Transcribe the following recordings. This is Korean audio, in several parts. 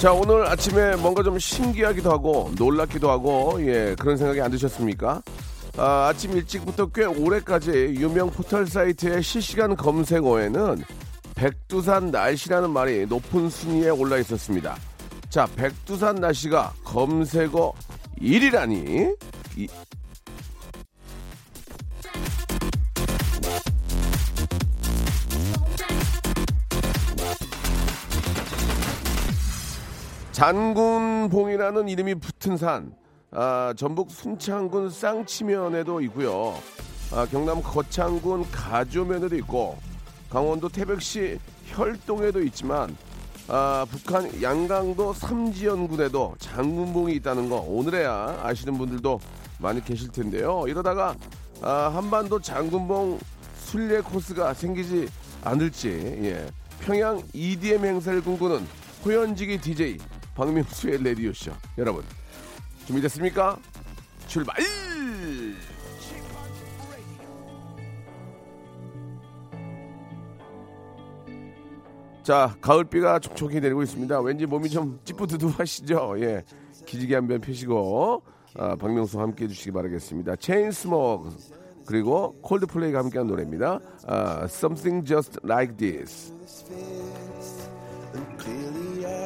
자 오늘 아침에 뭔가 좀 신기하기도 하고 놀랍기도 하고 예 그런 생각이 안 드셨습니까 아, 아침 일찍부터 꽤 오래까지 유명 포털 사이트의 실시간 검색어에는 백두산 날씨라는 말이 높은 순위에 올라 있었습니다. 자, 백두산 날씨가 검색어 1위라니? 잔군봉이라는 이름이 붙은 산, 아, 전북 순창군 쌍치면에도 있고요. 아, 경남 거창군 가조면에도 있고, 강원도 태백시 혈동에도 있지만, 아, 북한 양강도 삼지연군에도 장군봉이 있다는 거 오늘에야 아시는 분들도 많이 계실 텐데요. 이러다가 아, 한반도 장군봉 순례 코스가 생기지 않을지 예. 평양 EDM 행사를 꿈꾸는 호연지기 DJ 박명수의 레디오쇼 여러분 준비됐습니까? 출발! 자, 가을비가 촉촉히 내리고 있습니다. 왠지 몸이 좀 찌뿌드드하시죠? 예. 기지개 한변 펴시고, 아, 박명수와 함께 해주시기 바라겠습니다. 체인스모크, 그리고 콜드플레이가 함께한 노래입니다. 아, Something Just Like This.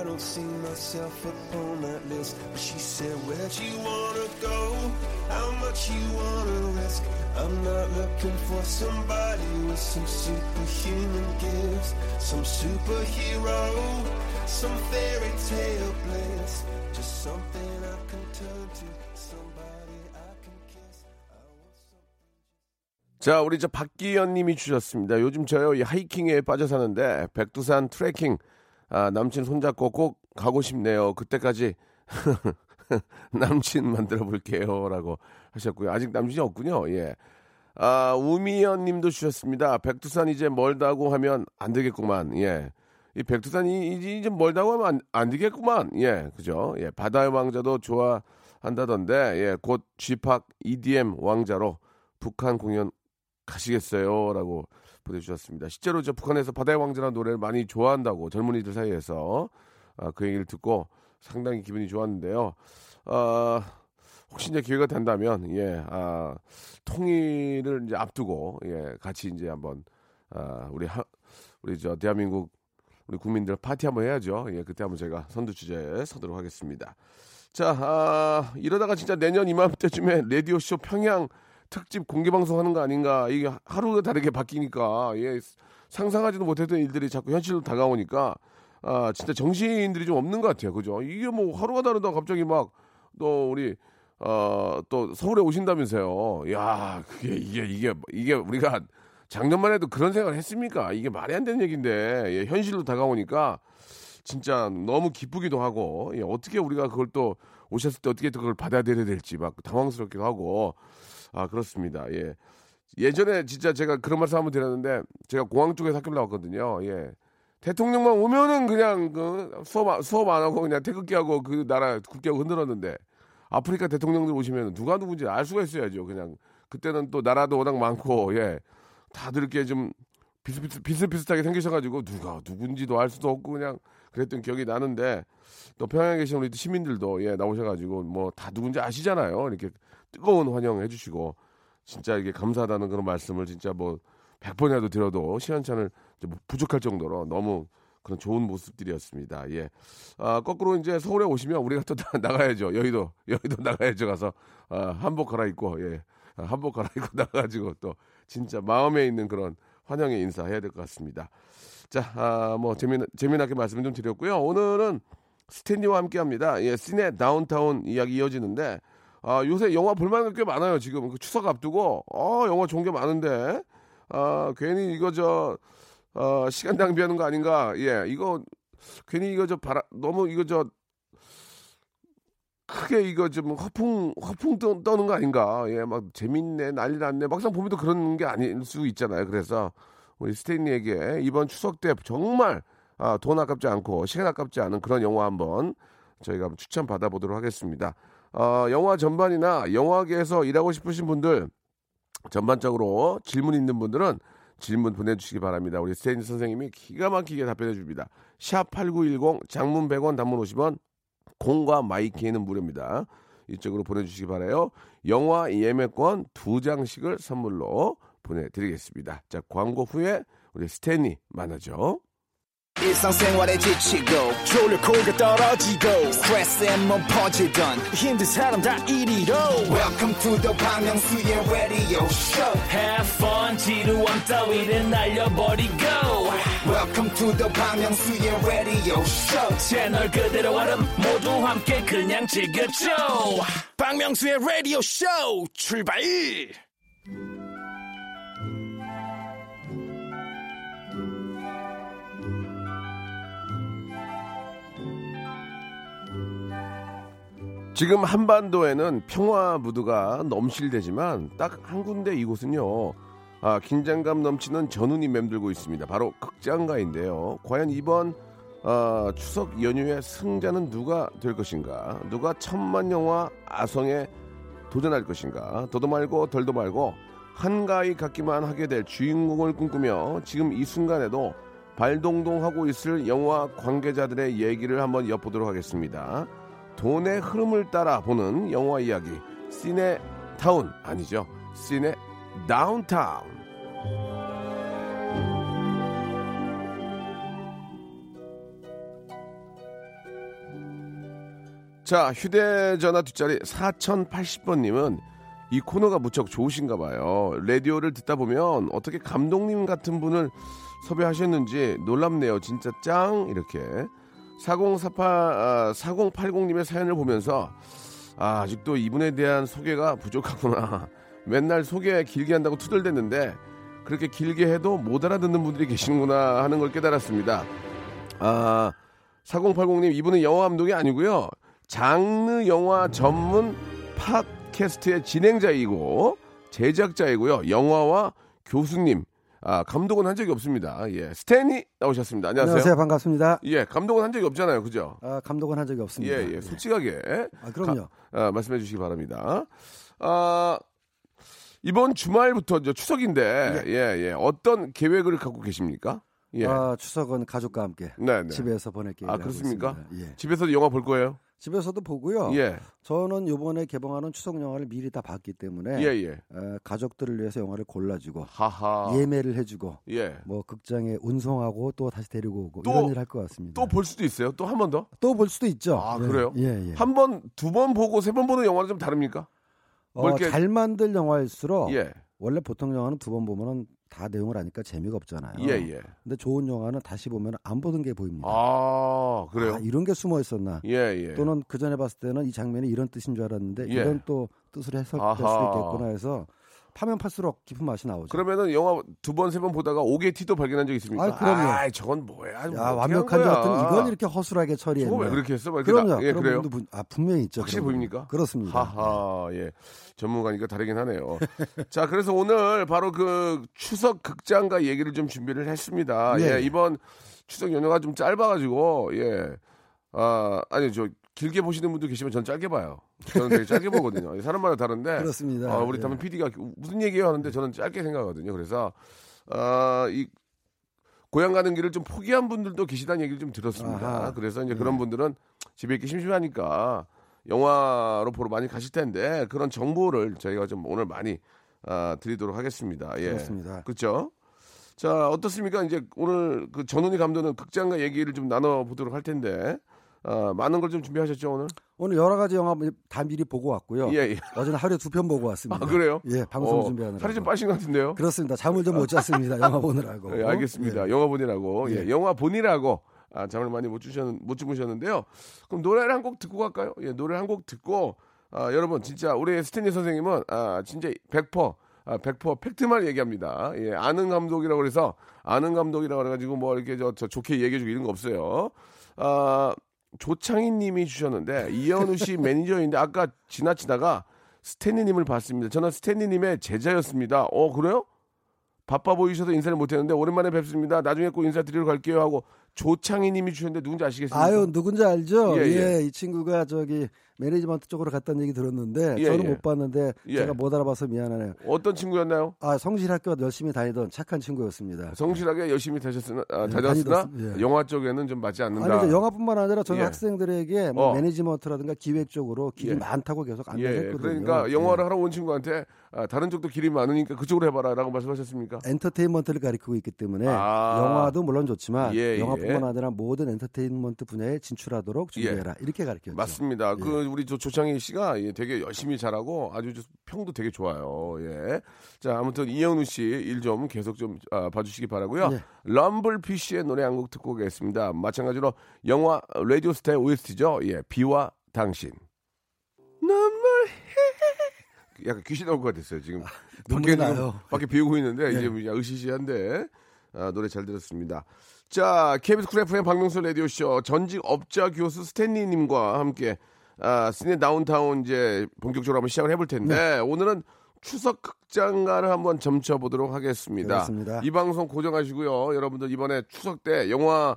Don't see myself upon that list. But she said, Where'd you wanna go? How much you wanna risk? I'm not looking for somebody with some superhuman gifts, some superhero, some fairy tale bliss. Just something I can turn to, somebody I can kiss. I want something. 자, 우리 저 박기현 님이 주셨습니다. 요즘 저요, 이 하이킹에 빠져 사는데, 백두산 트레킹, 아, 남친 손잡고 꼭 가고 싶네요. 그때까지 남친 만들어 볼게요. 라고 하셨고요. 아직 남친이 없군요. 예. 아, 우미연 님도 주셨습니다. 백두산 이제 멀다고 하면 안 되겠구만. 예. 이 백두산이 이제 멀다고 하면 안, 안 되겠구만. 예. 그죠? 예. 바다의 왕자도 좋아한다던데, 예. 곧 G팍 EDM 왕자로 북한 공연 가시겠어요? 라고 보내주셨습니다. 실제로 저 북한에서 바다의 왕자라는 노래를 많이 좋아한다고 젊은이들 사이에서 아, 그 얘기를 듣고 상당히 기분이 좋았는데요. 아, 혹시 이제 기회가 된다면, 예, 아, 통일을 이제 앞두고, 예, 같이 이제 한번, 아, 우리 하, 우리 저 대한민국 우리 국민들 파티 한번 해야죠. 예, 그때 한번 제가 선두 주제에 서도록 하겠습니다. 자, 아, 이러다가 진짜 내년 이맘때쯤에 라디오쇼 평양 특집 공개 방송 하는 거 아닌가. 이게 하루가 다르게 바뀌니까. 예 상상하지도 못했던 일들이 자꾸 현실로 다가오니까 아 진짜 정신들이 좀 없는 것 같아요. 그죠? 이게 뭐 하루가 다르다 갑자기 막 또 우리 어또 서울에 오신다면서요. 야 그게 이게 이게 이게 우리가 작년만 해도 그런 생각을 했습니까? 이게 말이 안 되는 얘기인데. 예, 현실로 다가오니까 진짜 너무 기쁘기도 하고 예, 어떻게 우리가 그걸 또 오셨을 때 어떻게 또 그걸 받아들여야 될지 막 당황스럽기도 하고 아 그렇습니다. 예 예전에 진짜 제가 그런 말씀 한번 드렸는데 제가 공항 쪽에서 학교 나왔거든요. 예 대통령만 오면은 그냥 그 수업 안- 수업 안 하고 그냥 태극기 하고 그 나라 국기하고 흔들었는데 아프리카 대통령들 오시면 누가 누군지 알 수가 있어야죠. 그냥 그때는 또 나라도 워낙 많고 예 다들 이렇게 좀 비슷비슷, 비슷비슷하게 생기셔가지고 누가 누군지도 알 수도 없고 그냥 그랬던 기억이 나는데 또 평양에 계신 우리 시민들도 예 나오셔가지고 뭐 다 누군지 아시잖아요 이렇게 뜨거운 환영해 주시고 진짜 이게 감사하다는 그런 말씀을 진짜 뭐 100번이라도 드려도 시간차를 이제 뭐 부족할 정도로 너무 그런 좋은 모습들이었습니다. 예. 아, 거꾸로 이제 서울에 오시면 우리가 또 나- 나가야죠. 여의도, 여의도 나가야죠. 가서, 아, 한복 갈아입고, 예. 아, 한복 갈아입고 나가가지고 또 진짜 마음에 있는 그런 환영의 인사 해야 될 것 같습니다. 자, 아, 뭐, 재미나, 재미나게 말씀 좀 드렸고요. 오늘은 스탠리와 함께 합니다. 예, 시내 다운타운 이야기 이어지는데, 아, 요새 영화 볼만한 게 꽤 많아요. 지금 그 추석 앞두고, 어, 영화 게 많은데, 아, 괜히 이거 저, 어, 시간 낭비하는 거 아닌가. 예, 이거 괜히 이거 저 바라 너무 이거 저 크게 이거 좀 허풍 허풍 떠, 떠는 거 아닌가? 예, 막 재밌네 난리 났네. 막상 보면 또 그런 게 아닐 수 있잖아요. 그래서 우리 스테인리에게 이번 추석 때 정말 아, 돈 아깝지 않고 시간 아깝지 않은 그런 영화 한번 저희가 한번 추천 받아보도록 하겠습니다. 어, 영화 전반이나 영화계에서 일하고 싶으신 분들 전반적으로 질문 있는 분들은 질문 보내주시기 바랍니다. 우리 스테인 선생님이 기가 막히게 답변해 줍니다. 샵 8910 장문 100원 단문 50원 콩과 마이케이는 무료입니다. 이쪽으로 보내주시기 바라요. 영화 예매권 두 장씩을 선물로 보내드리겠습니다. 자 광고 후에 우리 스탠리 만나죠. 일상생활에 지치고, 졸려 코가 떨어지고, 스트레스에 몸 퍼지던, 힘든 사람 다 이리로. welcome to the Park Myung-soo's radio show Have fun 지루함 따위를 날려버리고 welcome to the Bang Myung-soo's radio show 채널 그대로 얼음 모두 함께 그냥 즐겨줘 박명수의 라디오 쇼 출발 지금 한반도에는 평화 무드가 넘실대지만 딱 한 군데 이곳은요. 아, 긴장감 넘치는 전운이 맴돌고 있습니다. 바로 극장가인데요. 과연 이번 아, 추석 연휴의 승자는 누가 될 것인가? 누가 천만 영화 아성에 도전할 것인가? 더도 말고 덜도 말고 한가위 갖기만 하게 될 주인공을 꿈꾸며 지금 이 순간에도 발동동하고 있을 영화 관계자들의 얘기를 한번 엿보도록 하겠습니다. 돈의 흐름을 따라 보는 영화 이야기. 시네 타운 아니죠? 시네 다운타운 자 휴대전화 뒷자리 4080번님은 이 코너가 무척 좋으신가 봐요. 라디오를 듣다 보면 어떻게 감독님 같은 분을 섭외하셨는지 놀랍네요. 진짜 짱! 이렇게 4048, 아, 4080님의 사연을 보면서 아, 아직도 이분에 대한 소개가 부족하구나. 맨날 소개 길게 한다고 투덜댔는데 그렇게 길게 해도 못 알아듣는 분들이 계시는구나 하는 걸 깨달았습니다. 아, 4080님 이분은 영화 감독이 아니고요. 장르 영화 전문 팟캐스트의 진행자이고 제작자이고요. 영화와 교수님, 아, 감독은 한 적이 없습니다. 예. 스탠이 나오셨습니다. 안녕하세요. 안녕하세요. 반갑습니다. 예, 감독은 한 적이 없잖아요. 그죠? 아, 감독은 한 적이 없습니다. 예, 예. 솔직하게. 아, 그럼요. 가- 아, 말씀해 주시기 바랍니다. 아, 이번 주말부터 이제 추석인데, 예, 예. 어떤 계획을 갖고 계십니까? 예. 아, 추석은 가족과 함께 네, 네. 집에서 보낼 계획을 아, 그렇습니까? 예. 집에서도 영화 볼 거예요? 집에서도 보고요. 예. 저는 이번에 개봉하는 추석 영화를 미리 다 봤기 때문에 예, 예. 어, 가족들을 위해서 영화를 골라주고 하하. 예매를 해주고 예. 뭐 극장에 운송하고 또 다시 데리고 오고 또- 이런 일을 할 것 같습니다. 또 볼 수도 있어요? 또 한 번 더? 또 볼 수도 있죠. 아, 예, 그래요? 예, 예. 한 번, 두 번 보고 세 번 보는 영화는 좀 다릅니까? 뭐 어, 잘 만들 영화일수록 예. 원래 보통 영화는 두 번 보면은 다 내용을 아니까 재미가 없잖아요. 예, 예. 근데 좋은 영화는 다시 보면 안 보던 게 보입니다. 아, 그래요? 아, 이런 게 숨어 있었나? 예, 예. 또는 그 전에 봤을 때는 이 장면이 이런 뜻인 줄 알았는데 예. 이런 또 뜻으로 해석될 수도. 있겠구나 해서 파면 팔수록 깊은 맛이 나오죠. 그러면은 영화 두 번, 세 번 보다가 오게 티도 발견한 적 있습니까? 아, 그럼요. 아이, 저건 뭐야? 뭐야 완벽한 한 줄? 알았더니 이걸 이렇게 허술하게 처리했네. 저거 왜 그렇게 했어? 그럼요. 나- 예, 그래요? 분- 아, 분명히 있죠. 확실히 보입니까? 분. 그렇습니다. 하하, 예. 전문가니까 다르긴 하네요. 자, 그래서 오늘 바로 그 추석 극장가 얘기를 좀 준비를 했습니다. 예, 예. 이번 추석 연휴가 좀 짧아가지고, 예. 아, 아니, 저, 길게 보시는 분도 계시면 전 짧게 봐요. 저는 되게 짧게 보거든요. 사람마다 다른데. 그렇습니다. 아, 우리 예. 담임 PD가 무슨 얘기예요 하는데 저는 짧게 생각하거든요. 그래서, 아, 이, 고향 가는 길을 좀 포기한 분들도 계시다는 얘기를 좀 들었습니다. 아하. 그래서 이제 네. 그런 분들은 집에 있기 심심하니까 영화로 보러 많이 가실 텐데 그런 정보를 저희가 좀 오늘 많이 아, 드리도록 하겠습니다. 예. 그렇습니다. 그렇죠. 자 어떻습니까? 이제 오늘 그 전훈이 감독은 극장과 얘기를 좀 나눠 보도록 할 텐데 아, 많은 걸 좀 준비하셨죠 오늘? 오늘 여러 가지 영화 다 미리 보고 왔고요. 예, 예. 어제는 하루에 두 편 보고 왔습니다. 아 그래요? 예, 방송 어, 준비하느라. 살이 좀 빠신 것 같은데요? 그렇습니다. 잠을 좀 못 잤습니다. 영화 보느라고. 예, 알겠습니다. 예. 영화 보니라고. 예. 예. 영화 보니라고. 아, 잠을 많이 못 주셨, 못 주무셨는데요. 그럼 노래를 한 곡 듣고 갈까요? 예, 노래 한 곡 듣고, 아, 여러분, 진짜, 우리 스탠리 선생님은, 아, 진짜 100%, 아, 100% 팩트만 얘기합니다. 예, 아는 감독이라고 그래서 아는 감독이라고 그래가지고 뭐 이렇게 저, 저 좋게 얘기해주고 이런 거 없어요. 아, 조창희 님이 주셨는데 이현우 씨 매니저인데 아까 지나치다가 스탠리 님을 봤습니다. 저는 스탠리 님의 제자였습니다. 어, 그래요? 바빠 보이셔서 인사를 못했는데 오랜만에 뵙습니다. 나중에 꼭 인사드리러 갈게요 하고 조창희 님이 주셨는데 누군지 아시겠습니까? 아유 누군지 알죠? 예, 예, 예. 이 친구가 저기 매니지먼트 쪽으로 갔다는 얘기 들었는데 예, 저는 예. 못 봤는데 예. 제가 못 알아봐서 미안하네요. 어떤 친구였나요? 아 성실학교 열심히 다니던 착한 친구였습니다. 성실하게 열심히 다녔으나, 아, 네, 다녔으나 다니던- 예. 영화 쪽에는 좀 맞지 않는다. 아니 영화뿐만 아니라 저는 예. 학생들에게 뭐 어. 매니지먼트라든가 기획 쪽으로 길이 예. 많다고 계속 예, 안내했거든요. 그러니까 영화를 예. 하러 온 친구한테 아, 다른 쪽도 길이 많으니까 그쪽으로 해봐라라고 말씀하셨습니까? 엔터테인먼트를 가리키고 있기 때문에 아. 영화도 물론 좋지만 예, 영화뿐만 예. 아니라 모든 엔터테인먼트 분야에 진출하도록 준비해라 이렇게 가르쳤죠. 맞습니다. 예. 그 우리 저 조창희 씨가 예, 되게 열심히 잘하고 아주 저 평도 되게 좋아요. 예. 자 아무튼 이현우 씨 일 좀 계속 좀 아, 봐주시기 바라고요. 네. 럼블 피쉬의 노래 한 곡 듣고 오겠습니다. 마찬가지로 영화 라디오 스타의 OST죠. 예, 비와 당신. 눈물 약간 귀신 나올 것 같았어요 지금. 눈물이 밖에 나요. 밖에 비 오고 있는데 네. 이제 뭐 으시시한데 아, 노래 잘 들었습니다. 자, KBS 쿨 FM 박명수 라디오 쇼 전직 업자 교수 스탠리님과 함께 아, 씨네 다운타운 이제 본격적으로 한번 시작을 해볼 텐데 네. 오늘은 추석 극장가를 한번 점쳐보도록 하겠습니다. 그렇습니다. 이 방송 고정하시고요. 여러분들 이번에 추석 때 영화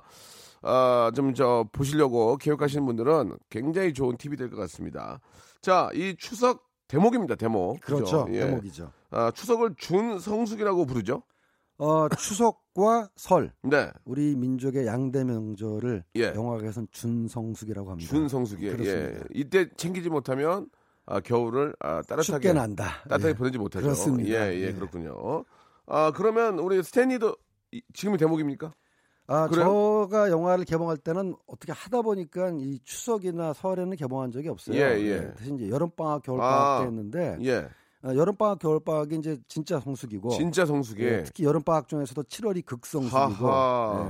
아, 좀 저 보시려고 계획하시는 분들은 굉장히 좋은 팁이 될 것 같습니다. 자, 이 추석 대목입니다. 대목. 그렇죠. 그죠? 예. 대목이죠. 아, 추석을 준 성숙이라고 부르죠. 어, 추석 과 설 네. 우리 민족의 양대 명절을 예. 영화계에서는 준성숙이라고 합니다. 준성숙이에 예. 그렇습니다. 이때 챙기지 못하면 아, 겨울을 아, 따뜻하게 난다. 따뜻하게 예. 보내지 못하죠. 그렇습니다. 예, 예, 예. 그렇군요. 아, 그러면 우리 스탠리도 이- 지금이 대목입니까? 아, 그래요? 저가 영화를 개봉할 때는 어떻게 하다 보니까 이 추석이나 설에는 개봉한 적이 없어요. 예, 예. 대신 이제 여름 방학, 겨울 방학 아, 때 했는데 예. 어, 여름 방학, 겨울 방학이 이제 진짜 성수기고 진짜 성숙이. 예, 특히 여름 방학 중에서도 7월이 극성수기고.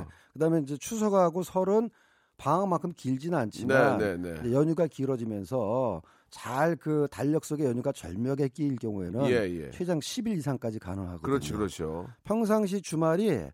예. 그다음에 이제 추석하고 설은 방학만큼 길지는 않지만 네, 네, 네. 연휴가 길어지면서 잘 그 달력 속에 연휴가 절묘하게 끼일 경우에는 예, 예. 최장 10일 이상까지 가능하거든요. 그렇죠, 그렇죠. 평상시 주말이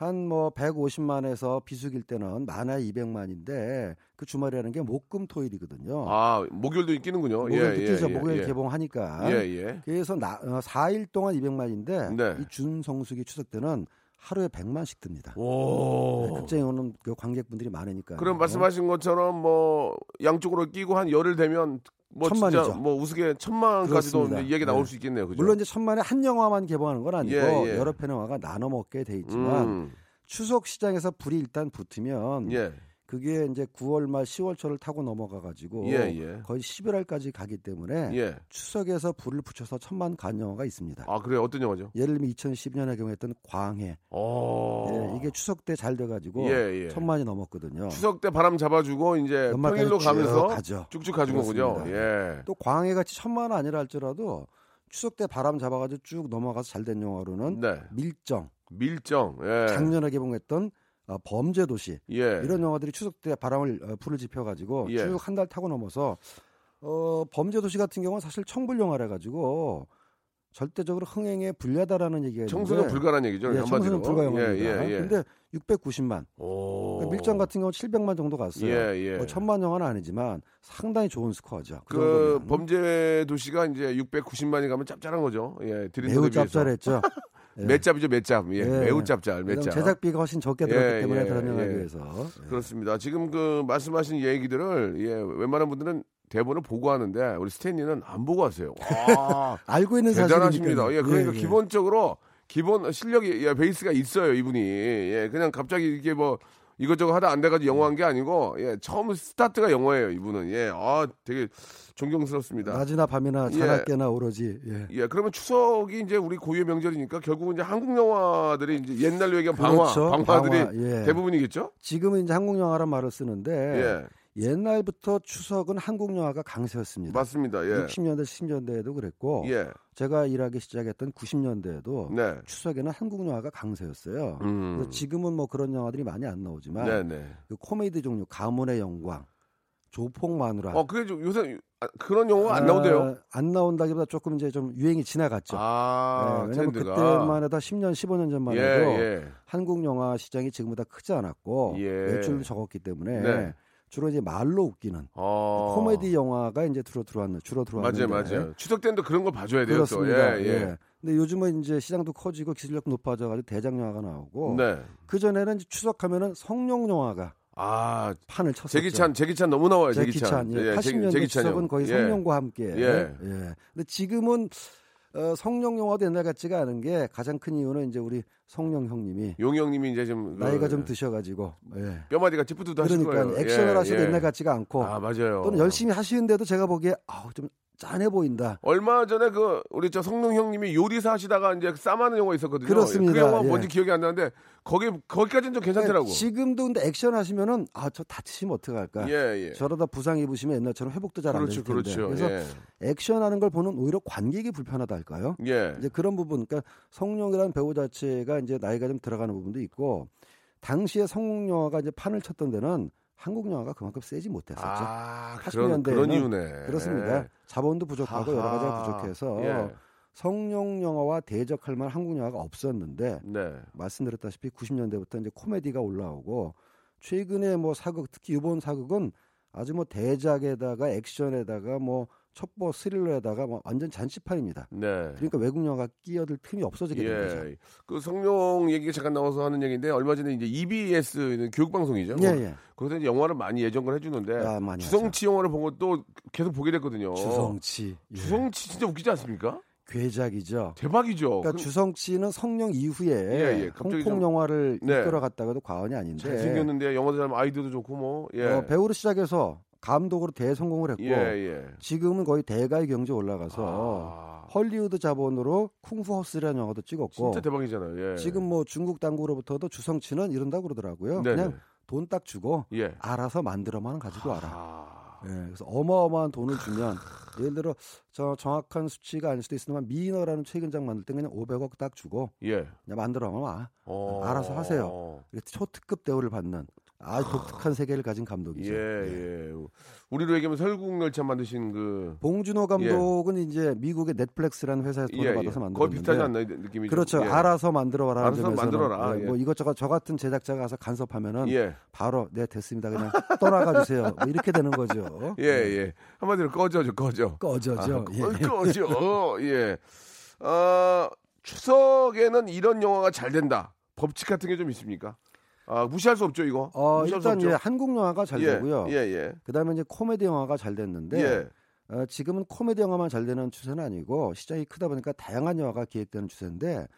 한 뭐 150만에서 비수기일 때는 많아야 200만인데 그 주말이라는 게 목금 토일이거든요. 아, 목요일도 끼는군요. 목요일 예, 늦게서 예, 목요일 예. 개봉하니까. 예, 예. 그래서 나, 어, 4일 동안 200만인데 네. 이 준성수기 추석 때는 하루에 100만씩 듭니다. 오. 네, 극장에 오는 그 관객분들이 많으니까. 그럼 말씀하신 것처럼 뭐 양쪽으로 끼고 한 열흘 되면 뭐 진짜 천만이죠. 뭐 우스개 천만까지도 얘기 나올 네. 수 있겠네요. 그죠? 물론 이제 천만에 한 영화만 개봉하는 건 아니고 예, 예. 여러 편 영화가 나눠 먹게 돼 있지만 음, 추석 시장에서 불이 일단 붙으면 예. 그게 이제 9월 말 10월 초를 타고 넘어가 가지고 예, 예. 거의 11월까지 가기 때문에 예. 추석에서 불을 붙여서 천만 간 영화가 있습니다. 아, 그래요. 어떤 영화죠? 예를 들면 2012년에 개봉했던 광해. 어. 예, 이게 추석 때 잘 돼가지고 예, 예. 천만이 넘었거든요. 추석 때 바람 잡아주고 이제 평일로 쭉 가면서 가죠. 쭉쭉 가준 거군요. 그렇습니다. 예. 또 광해 같이 천만 아니라 할지라도 추석 때 바람 잡아가지고 쭉 넘어가서 잘 된 영화로는 네. 밀정, 밀정. 예. 작년에 개봉했던 어, 범죄 도시 예. 이런 영화들이 추석 때 바람을 어, 불을 지펴가지고 예. 쭉한 달 타고 넘어서 어, 범죄 도시 같은 경우는 사실 청불 영화라 가지고 절대적으로 흥행에 불리하다라는 얘기가 청소년 불가란 얘기죠. 예. 청소년 불가 영화입니다. 예, 예, 예. 근데 690만. 오. 밀정 같은 경우 700만 정도 갔어요. 예, 예. 뭐 천만 영화는 아니지만 상당히 좋은 스코어죠. 그, 그. 범죄 도시가 이제 690만이 가면 짭짤한 거죠. 예. 드린 매우. 짭짤했죠. 예. 맷짭이죠, 맷짭. 예. 예. 매우 짭짤, 맷짭. 제작비가 훨씬 적게 들었기 예, 때문에 예, 그런 영화에 예. 비해서 예. 그렇습니다. 지금 그 말씀하신 얘기들을 예, 웬만한 분들은 대본을 보고 하는데 우리 스탠리는 안 보고 하세요. 와, 알고 있는 대단하십니다. 예, 그러니까. 기본적으로 기본 실력이 예, 베이스가 있어요, 이분이. 예, 그냥 갑자기 이게 뭐 이것저것 하다 안 돼가지고 영어 한 게 아니고 예, 처음 스타트가 영어예요, 이분은. 예, 아, 되게 존경스럽습니다. 낮이나 밤이나 예. 자나 깨나 오로지 예. 예, 그러면 추석이 이제 우리 고유의 명절이니까 결국은 이제 한국 영화들이 이제 옛날로 방화, 그렇죠. 방화들이 방화, 예. 대부분이겠죠? 지금은 이제 한국 영화란 말을 쓰는데 예, 옛날부터 추석은 한국 영화가 강세였습니다. 맞습니다. 예, 60년대, 70년대에도 그랬고 예, 제가 일하기 시작했던 90년대에도 네, 추석에는 한국 영화가 강세였어요. 음, 그래서 지금은 뭐 그런 영화들이 많이 안 나오지만 네, 네. 그 코미디 종류 가문의 영광, 조폭 마누라 어, 그게 좀 요새 아, 그런 영화 안 나오대요. 아, 안 나온다기보다 조금 이제 좀 유행이 지나갔죠. 아, 네, 왜냐면 트렌드가. 그때만 해도 10년, 15년 전만 예, 해도 예. 한국 영화 시장이 지금보다 크지 않았고 예. 매출도 적었기 때문에 네. 주로 이제 말로 웃기는 어. 코미디 영화가 이제 주로 들어왔는 주로 들어왔는데 맞아요, 맞아요. 추석 또 그런 거 봐줘야 돼요. 그렇습니다. 또. 예, 예. 근데 요즘은 이제 시장도 커지고 기술력 높아져가지고 대작 영화가 나오고 네. 그 전에는 이제 추석하면 성룡 영화가 아, 판을 쳤었죠. 제기찬, 제기찬 너무 나와요. 제기찬. 제기찬, 예, 예, 80년대 제기찬 추석은 형. 거의 예. 성룡과 함께. 예. 예. 근데 지금은 어, 성룡 영화도 옛날 같지가 않은 게 가장 큰 이유는 이제 우리 성룡 형님이 용이 형님이 이제 좀 그, 나이가 좀 드셔가지고 예. 뼈마디가 찌뿌드도 그러니까 거예요. 액션을 예, 하셔도 예. 옛날 같지가 않고 아 맞아요. 또는 열심히 하시는데도 제가 보기에 아우 좀 짠해 보인다. 얼마 전에 그 우리 저 성룡 형님이 요리사 하시다가 이제 쌈하는 영화 있었거든요. 그렇습니다. 그 영화 예. 뭔지 기억이 안 나는데 거기 거기까지는 좀 괜찮더라고. 그러니까 지금도 근데 액션 하시면은 아 저 다치시면 어떡할까. 예, 예. 저러다 부상 입으시면 옛날처럼 회복도 잘안 그렇죠, 되실 텐데. 그렇죠. 그래서 예. 액션 하는 걸 보는 오히려 관객이 불편하다 할까요? 예. 이제 그런 부분, 그러니까 성룡이라는 배우 자체가 이제 나이가 좀 들어가는 부분도 있고, 당시에 성룡 영화가 이제 판을 쳤던 데는 한국 영화가 그만큼 세지 못했었죠. 아, 80 그런 년대에는 그런 이유네. 그렇습니다. 자본도 부족하고 여러 가지가. 부족해서 예. 성룡 영화와 대적할 만한 한국 영화가 없었는데 네. 말씀드렸다시피 90년대부터 이제 코미디가 올라오고 최근에 뭐 사극 특히 일본 사극은 아주 뭐 대작에다가 액션에다가 뭐 첩보 스릴러에다가 뭐 완전 잔치판입니다. 네. 그러니까 외국 영화가 끼어들 틈이 없어지게 된 거죠. 예. 그 성룡 얘기가 잠깐 나와서 하는 얘기인데 얼마 전에 이제 EBS는 교육 방송이죠. 예, 예. 거기서 이제 영화를 많이 예정을 해주는데 아, 많이 주성치 영화를 보고 또 계속 보게 됐거든요. 주성치. 예. 주성치 진짜 웃기지 않습니까? 괴작이죠. 대박이죠. 그러니까 그럼 주성치는 성령 이후에 예, 예. 홍콩 좀- 영화를 네. 이끌어갔다가도 과언이 아닌데 잘생겼는데 영화도 잘 아이디어도 좋고 뭐. 예. 어, 배우로 시작해서 감독으로 대성공을 했고 예, 예. 지금은 거의 대가의 경지에 올라가서 아, 헐리우드 자본으로 쿵푸 허스라는 영화도 찍었고 진짜 대박이잖아요. 예. 지금 뭐 중국 당국으로부터도 주성치는 이런다고 그러더라고요. 네네. 그냥 돈 딱 주고 예. 알아서 만들어만 가지고 와라. 아. 예, 그래서 어마어마한 돈을 주면 예를 들어 저 정확한 수치가 아닐 수도 있지만 미너라는 최근작 만들 때 그냥 500억 딱 주고 예. 그냥 만들어만 와. 어. 알아서 하세요. 이렇게 초특급 대우를 받는 아주 독특한 세계를 가진 감독이죠. 예, 예. 우리로 얘기하면 설국열차 만드신 그 봉준호 감독은 이제 미국의 넷플릭스라는 회사에서 돈을 예, 예. 받아서 거의 만들었는데 비슷하지 않나요? 느낌이 좀? 그렇죠. 예. 알아서 만들어라. 알아서 만들어라. 뭐 예. 이것저것 저 같은 제작자가 가서 간섭하면은 예. 바로 네 됐습니다. 그냥 떠나가 주세요. 뭐 이렇게 되는 거죠. 예, 예. 한마디로 꺼져죠, 꺼져. 꺼져죠. 아, 예. 꺼져. 예. 어, 추석에는 이런 영화가 잘 된다. 법칙 같은 게 좀 있습니까? 아, 무시할 수 없죠, 이거. 어, 일단. 이제 한국 영화가 잘 예, 되고요. 예, 예. 그다음에 이제 코미디 영화가 잘 됐는데 예. 어, 지금은 코미디 영화만 잘 되는 추세는 아니고 시장이 크다 보니까 다양한 영화가 기획되는 추세인데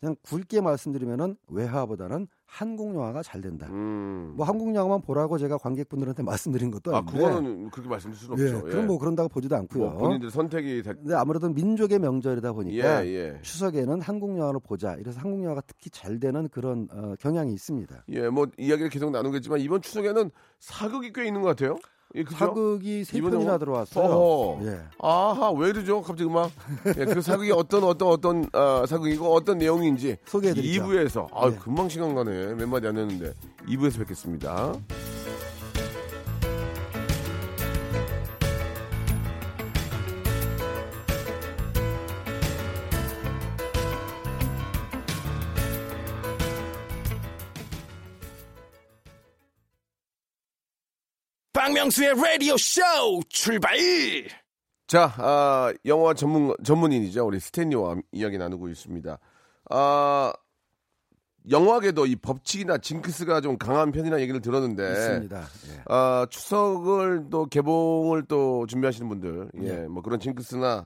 그냥 굵게 말씀드리면은 외화보다는 한국 영화가 잘 된다. 음. 뭐 한국 영화만 보라고 제가 관객분들한테 말씀드린 것도 아, 아닌데. 그거는 그렇게 말씀드릴 수는 예, 없죠. 그럼 뭐 그런다고 보지도 않고요. 뭐 본인들 선택이 다... 근데 아무래도 민족의 명절이다 보니까 예, 예. 추석에는 한국 영화를 보자. 이래서 한국 영화가 특히 잘 되는 그런 어, 경향이 있습니다. 예, 뭐 이야기를 계속 나누겠지만 이번 추석에는 사극이 꽤 있는 것 같아요. 예, 그죠? 사극이 세 이번 편이나 영화? 들어왔어요. 어허. 예. 아하, 왜 이러죠? 갑자기 막. 예, 그 사극이 어떤, 어떤, 어떤, 아, 사극이고 어떤 내용인지. 소개해드리죠. 2부에서. 아, 예. 금방 시간 가네. 몇 마디 안 했는데. 2부에서 뵙겠습니다. 박명수의 라디오 쇼 출발! 자, 아, 영화 전문, 전문인이죠. 우리 스탠리와 이야기 나누고 있습니다. 아, 영화계도 이 법칙이나 징크스가 좀 강한 편이라는 얘기를 들었는데. 있습니다. 예. 아, 추석을 또 개봉을 또 준비하시는 분들, 예, 네. 뭐 그런 징크스나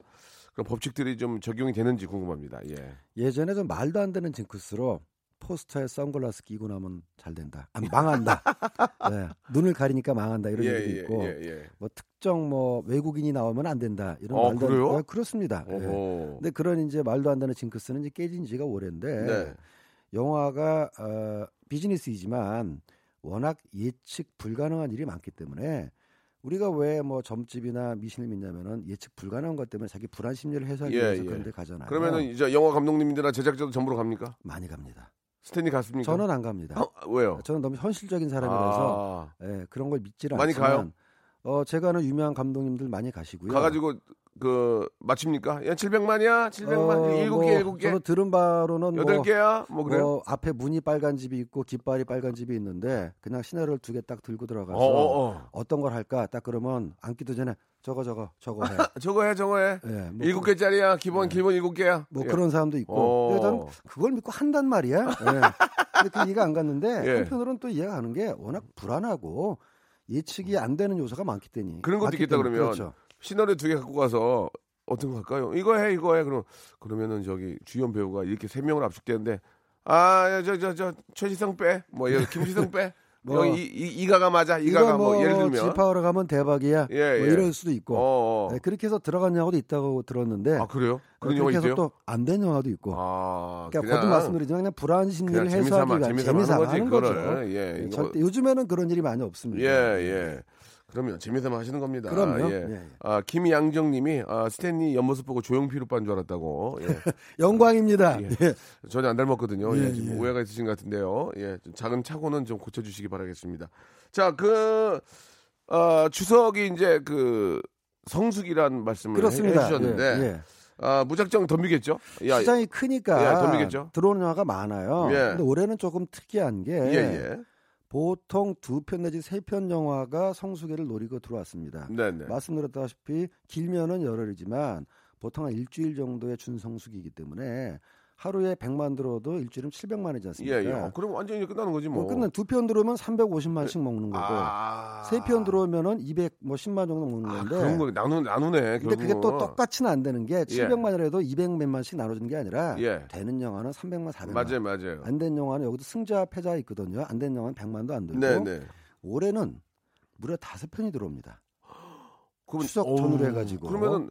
그런 법칙들이 좀 적용이 되는지 궁금합니다. 예. 예전에 좀 말도 안 되는 징크스로 포스터에 선글라스 끼고 나면 잘 된다. 아, 망한다. 네, 눈을 가리니까 망한다 이런 예, 얘기도 예, 있고 예, 예. 뭐 특정 뭐 외국인이 나오면 안 된다 이런 어, 말도 안- 그래요? 어, 그렇습니다. 예. 오호. 근데 그런 이제 말도 안 되는 징크스는 이제 깨진 지가 오랜데 네. 영화가 어, 비즈니스이지만 워낙 예측 불가능한 일이 많기 때문에 우리가 왜 뭐 점집이나 미신을 믿냐면은 예측 불가능한 것 때문에 자기 불안 심리를 해소하기 예, 위해서 예. 그런 데 가잖아요. 그러면은 이제 영화 감독님들이나 제작자도 전부로 갑니까? 많이 갑니다. 스탠리 갔습니까? 저는 안 갑니다. 어, 왜요? 저는 너무 현실적인 사람이라서 아, 예, 그런 걸 믿지를 많이 않지만 가요? 어 제가 아는 유명한 감독님들 많이 가시고요. 가가지고 그 맞춥니까? 야 700만이야? 700만? 어, 일곱 뭐 개, 일곱 개, 저도 들은 바로는 여덟 뭐, 개야? 뭐 그래요? 뭐 앞에 문이 빨간 집이 있고 깃발이 빨간 집이 있는데 그냥 시나리오를 두 개 딱 들고 들어가서 어, 어, 어. 떤걸 할까 딱 그러면 앉기도 전에 저거 저거 저거 해. 저거 해, 저거 해. 예, 뭐 일곱 개짜리야. 기본 기본 일곱 개야. 뭐 예. 그런 사람도 있고 저는 그걸 믿고 한단 말이야. 예. 근데 그 이해가 안 갔는데 예. 한편으로는 또 이해가 가는 게 워낙 불안하고 예측이 안 되는 요소가 많기 때문에 그런 것도 있겠다 때문에 그러면 그렇죠. 시나리오 두 개 갖고 가서 어떤 거 할까요? 이거 해, 이거 해. 그럼 그러면은 저기 주연 배우가 이렇게 세 명을 압축되는데 아, 저 저 저 최시성 빼. 뭐 여기 김시성 빼. 뭐, 여기 이, 이, 이 가가 맞아. 이가가 뭐, 뭐 예를 들면 집하러 가면 대박이야. 예, 뭐 예. 이럴 수도 있고. 어, 어. 네, 그렇게 해서 들어간 영화도 있다고 들었는데 아, 그래요? 그런 영화 해서? 또 안 된 영화도 있고. 아, 그러니까 거듭 말씀드리지만 그냥 불안 심리를 그냥 해소하기 재미삼아, 위한 재미삼아 재미삼아 하는 거지, 하는. 거죠. 예, 네, 절대 요즘에는 그런 일이 많이 없습니다. 예, 예. 그러면 재미삼아 하시는 겁니다. 그럼요. 예. 예, 예. 아, 김양정님이 아, 스탠리 옆모습 보고 조용필 오빠인 줄 알았다고. 예. 영광입니다. 예. 예. 전혀 안 닮았거든요. 예, 예, 좀 예. 오해가 있으신 것 같은데요. 예, 좀 작은 착오는 좀 고쳐주시기 바라겠습니다. 자, 그 어, 추석이 이제 그 성수기란 말씀을 그렇습니다. 해, 주셨는데 예, 예. 아, 무작정 덤비겠죠? 야, 시장이 크니까 예, 덤비겠죠? 들어오는 영화가 많아요. 예. 근데 올해는 조금 특이한 게 예, 예. 보통 두 편 내지 세 편 영화가 성수기를 노리고 들어왔습니다. 네, 네. 말씀드렸다시피 길면은 열흘이지만 보통 한 일주일 정도의 준성수기이기 때문에 하루에 100만 들어도 일주일은 700만이지 예, 않습니까? 예. 어, 그럼 완전히 끝나는 거지 뭐. 뭐 끝난 두 편 들어오면 350만씩 먹는 거고 아. 세편 들어오면은 200뭐 10만 정도 먹는 아, 건데 그런 거 나누 나누네. 근데 그게 또 결국은. 똑같이는 안 되는 게 700만이라도 200 몇만씩 나눠주는 게 아니라 예. 되는 영화는 300만 400만 맞아요, 맞아요. 안 된 영화는 여기도 승자 패자 있거든요. 안 된 영화는 100만도 안 되고 네, 네. 올해는 무려 다섯 편이 들어옵니다. 그러면- 추석 전후로 해가지고. 그러면은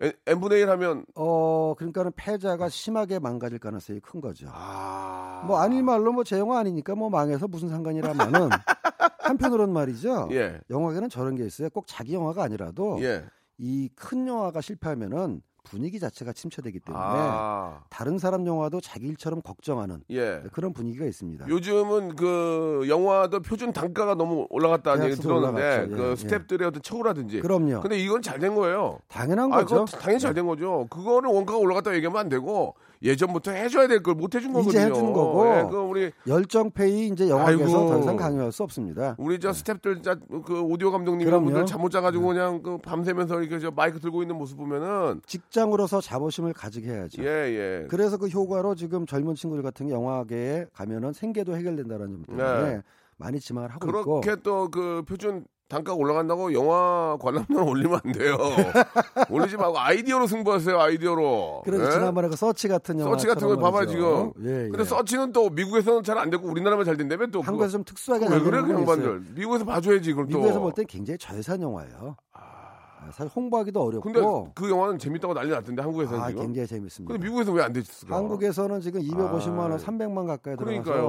N, n분의 1 하면 어 그러니까는 패자가 심하게 망가질 가능성이 큰 거죠. 아. 뭐 아닐 말로 뭐 제 영화 아니니까 뭐 망해서 무슨 상관이라마는 한편으로는 말이죠. 예. 영화계는 저런 게 있어요. 꼭 자기 영화가 아니라도 예. 이큰 영화가 실패하면은 분위기 자체가 침체되기 때문에 아. 다른 사람 영화도 자기 일처럼 걱정하는 예. 그런 분위기가 있습니다. 요즘은 그 영화도 표준 단가가 너무 올라갔다는 얘기 들었는데 올라갔죠. 그 예, 스탭들의 어떤 처우라든지. 그럼요. 근데 이건 잘 된 거예요. 당연한 아, 거죠. 당연히 잘 된 거죠. 그거를 원가가 올라갔다 얘기하면 안 되고 예전부터 해줘야 될 걸 못 해준 거거든요. 이제 해준 거고. 예, 그 우리 열정페이 이제 영화계에서 아이고. 더 이상 강요할 수 없습니다. 우리 저 스탭들 짜, 그 오디오 감독님 그럼요. 분들 잠 못 자가지고 그냥 그 밤새면서 이렇게 저 마이크 들고 있는 모습 보면은 직장으로서 자부심을 가지게 해야죠. 예 예. 그래서 그 효과로 지금 젊은 친구들 같은 게 영화계에 가면은 생계도 해결된다는 점 때문에 네. 많이 지망을 하고 있고 그렇게 또 그 표준 단가가 올라간다고 영화 관람료는 올리면 안 돼요. 올리지 말고 아이디어로 승부하세요. 아이디어로. 그래서 예? 지난번에 그 서치 같은 영화 서치 같은 거 봐봐 지금. 예, 예. 근데 서치는 또 미국에서는 잘 안 되고 우리나라만 잘 된다며 또. 그거. 한국에서 좀 특수하게 왜 잘 그래 그. 양반들. 미국에서 봐줘야지 그럼 또. 미국에서 볼 땐 굉장히 저예산 영화예요. 아, 사실 홍보하기도 어렵고 근데 그 영화는 재밌다고 난리 났던데 한국에서는 아, 지금. 굉장히 재밌습니다. 근데 미국에서 왜 안 됐을까? 한국에서는 지금 250만 원, 아, 300만 가까이 들어가서 그러니까요.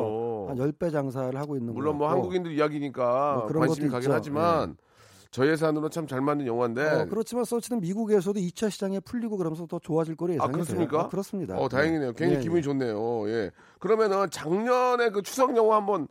한 10배 장사를 하고 있는 물론 뭐. 한국인들 이야기니까 뭐 그런 관심이 것도 가긴 있죠. 하지만 저 예산으로 참 잘 맞는 영화인데. 어, 그렇지만 서치는 미국에서도 2차 시장에 풀리고 그러면서 더 좋아질 거로 예상이 아 그렇습니까? 어, 그렇습니다. 어 다행이네요. 굉장히 예, 기분이 예. 좋네요. 예. 그러면은 작년에 그 추석 영화 한번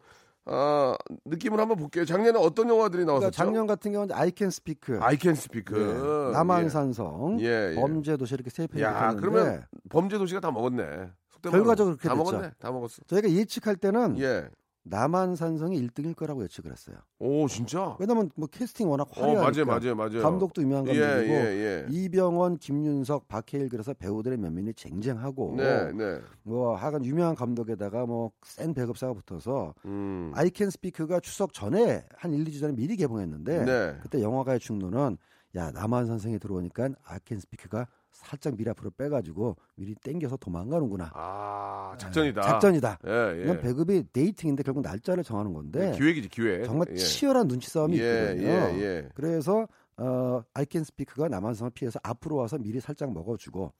아 느낌을 한번 볼게요. 작년에 어떤 영화들이 나왔었죠? 그러니까 작년 같은 경우는 아이캔 스피크, I Can Speak. 예, 남한산성, 예, 예. 범죄 도시 이렇게 세 편이 야 있었는데 그러면 범죄 도시가 다 먹었네. 결과적으로 그렇게 다 됐죠. 먹었네. 다 먹었어. 저희가 예측할 때는 예. 남한 산성이 1등일 거라고 예측을 했어요. 오 진짜. 왜냐면 뭐 캐스팅 워낙 어 맞아요 화려하니까 맞아요 맞아요. 감독도 유명한 예, 감독이고 예, 예. 이병헌, 김윤석, 박해일 그래서 배우들의 면면이 쟁쟁하고 네, 네. 뭐 하여간 유명한 감독에다가 뭐 센 배급사가 붙어서 음. 아이캔 스피크가 추석 전에 한 1, 2주 전에 미리 개봉했는데 네. 그때 영화가의 중노는 야 남한산성이 들어오니까 아이캔 스피크가 살짝 미리 앞으로 빼가지고 미리 땡겨서 도망가는구나. 아 작전이다. 작전이다. 예, 이건 예. 배급이 dating인데 결국 날짜를 정하는 건데 기획이지 기획. 정말 예. 치열한 눈치 싸움이 예, 있거든요. 예, 예. 그래서 어, 아이캔 스피크가 남한산성을 피해서 앞으로 와서 미리 살짝 먹어주고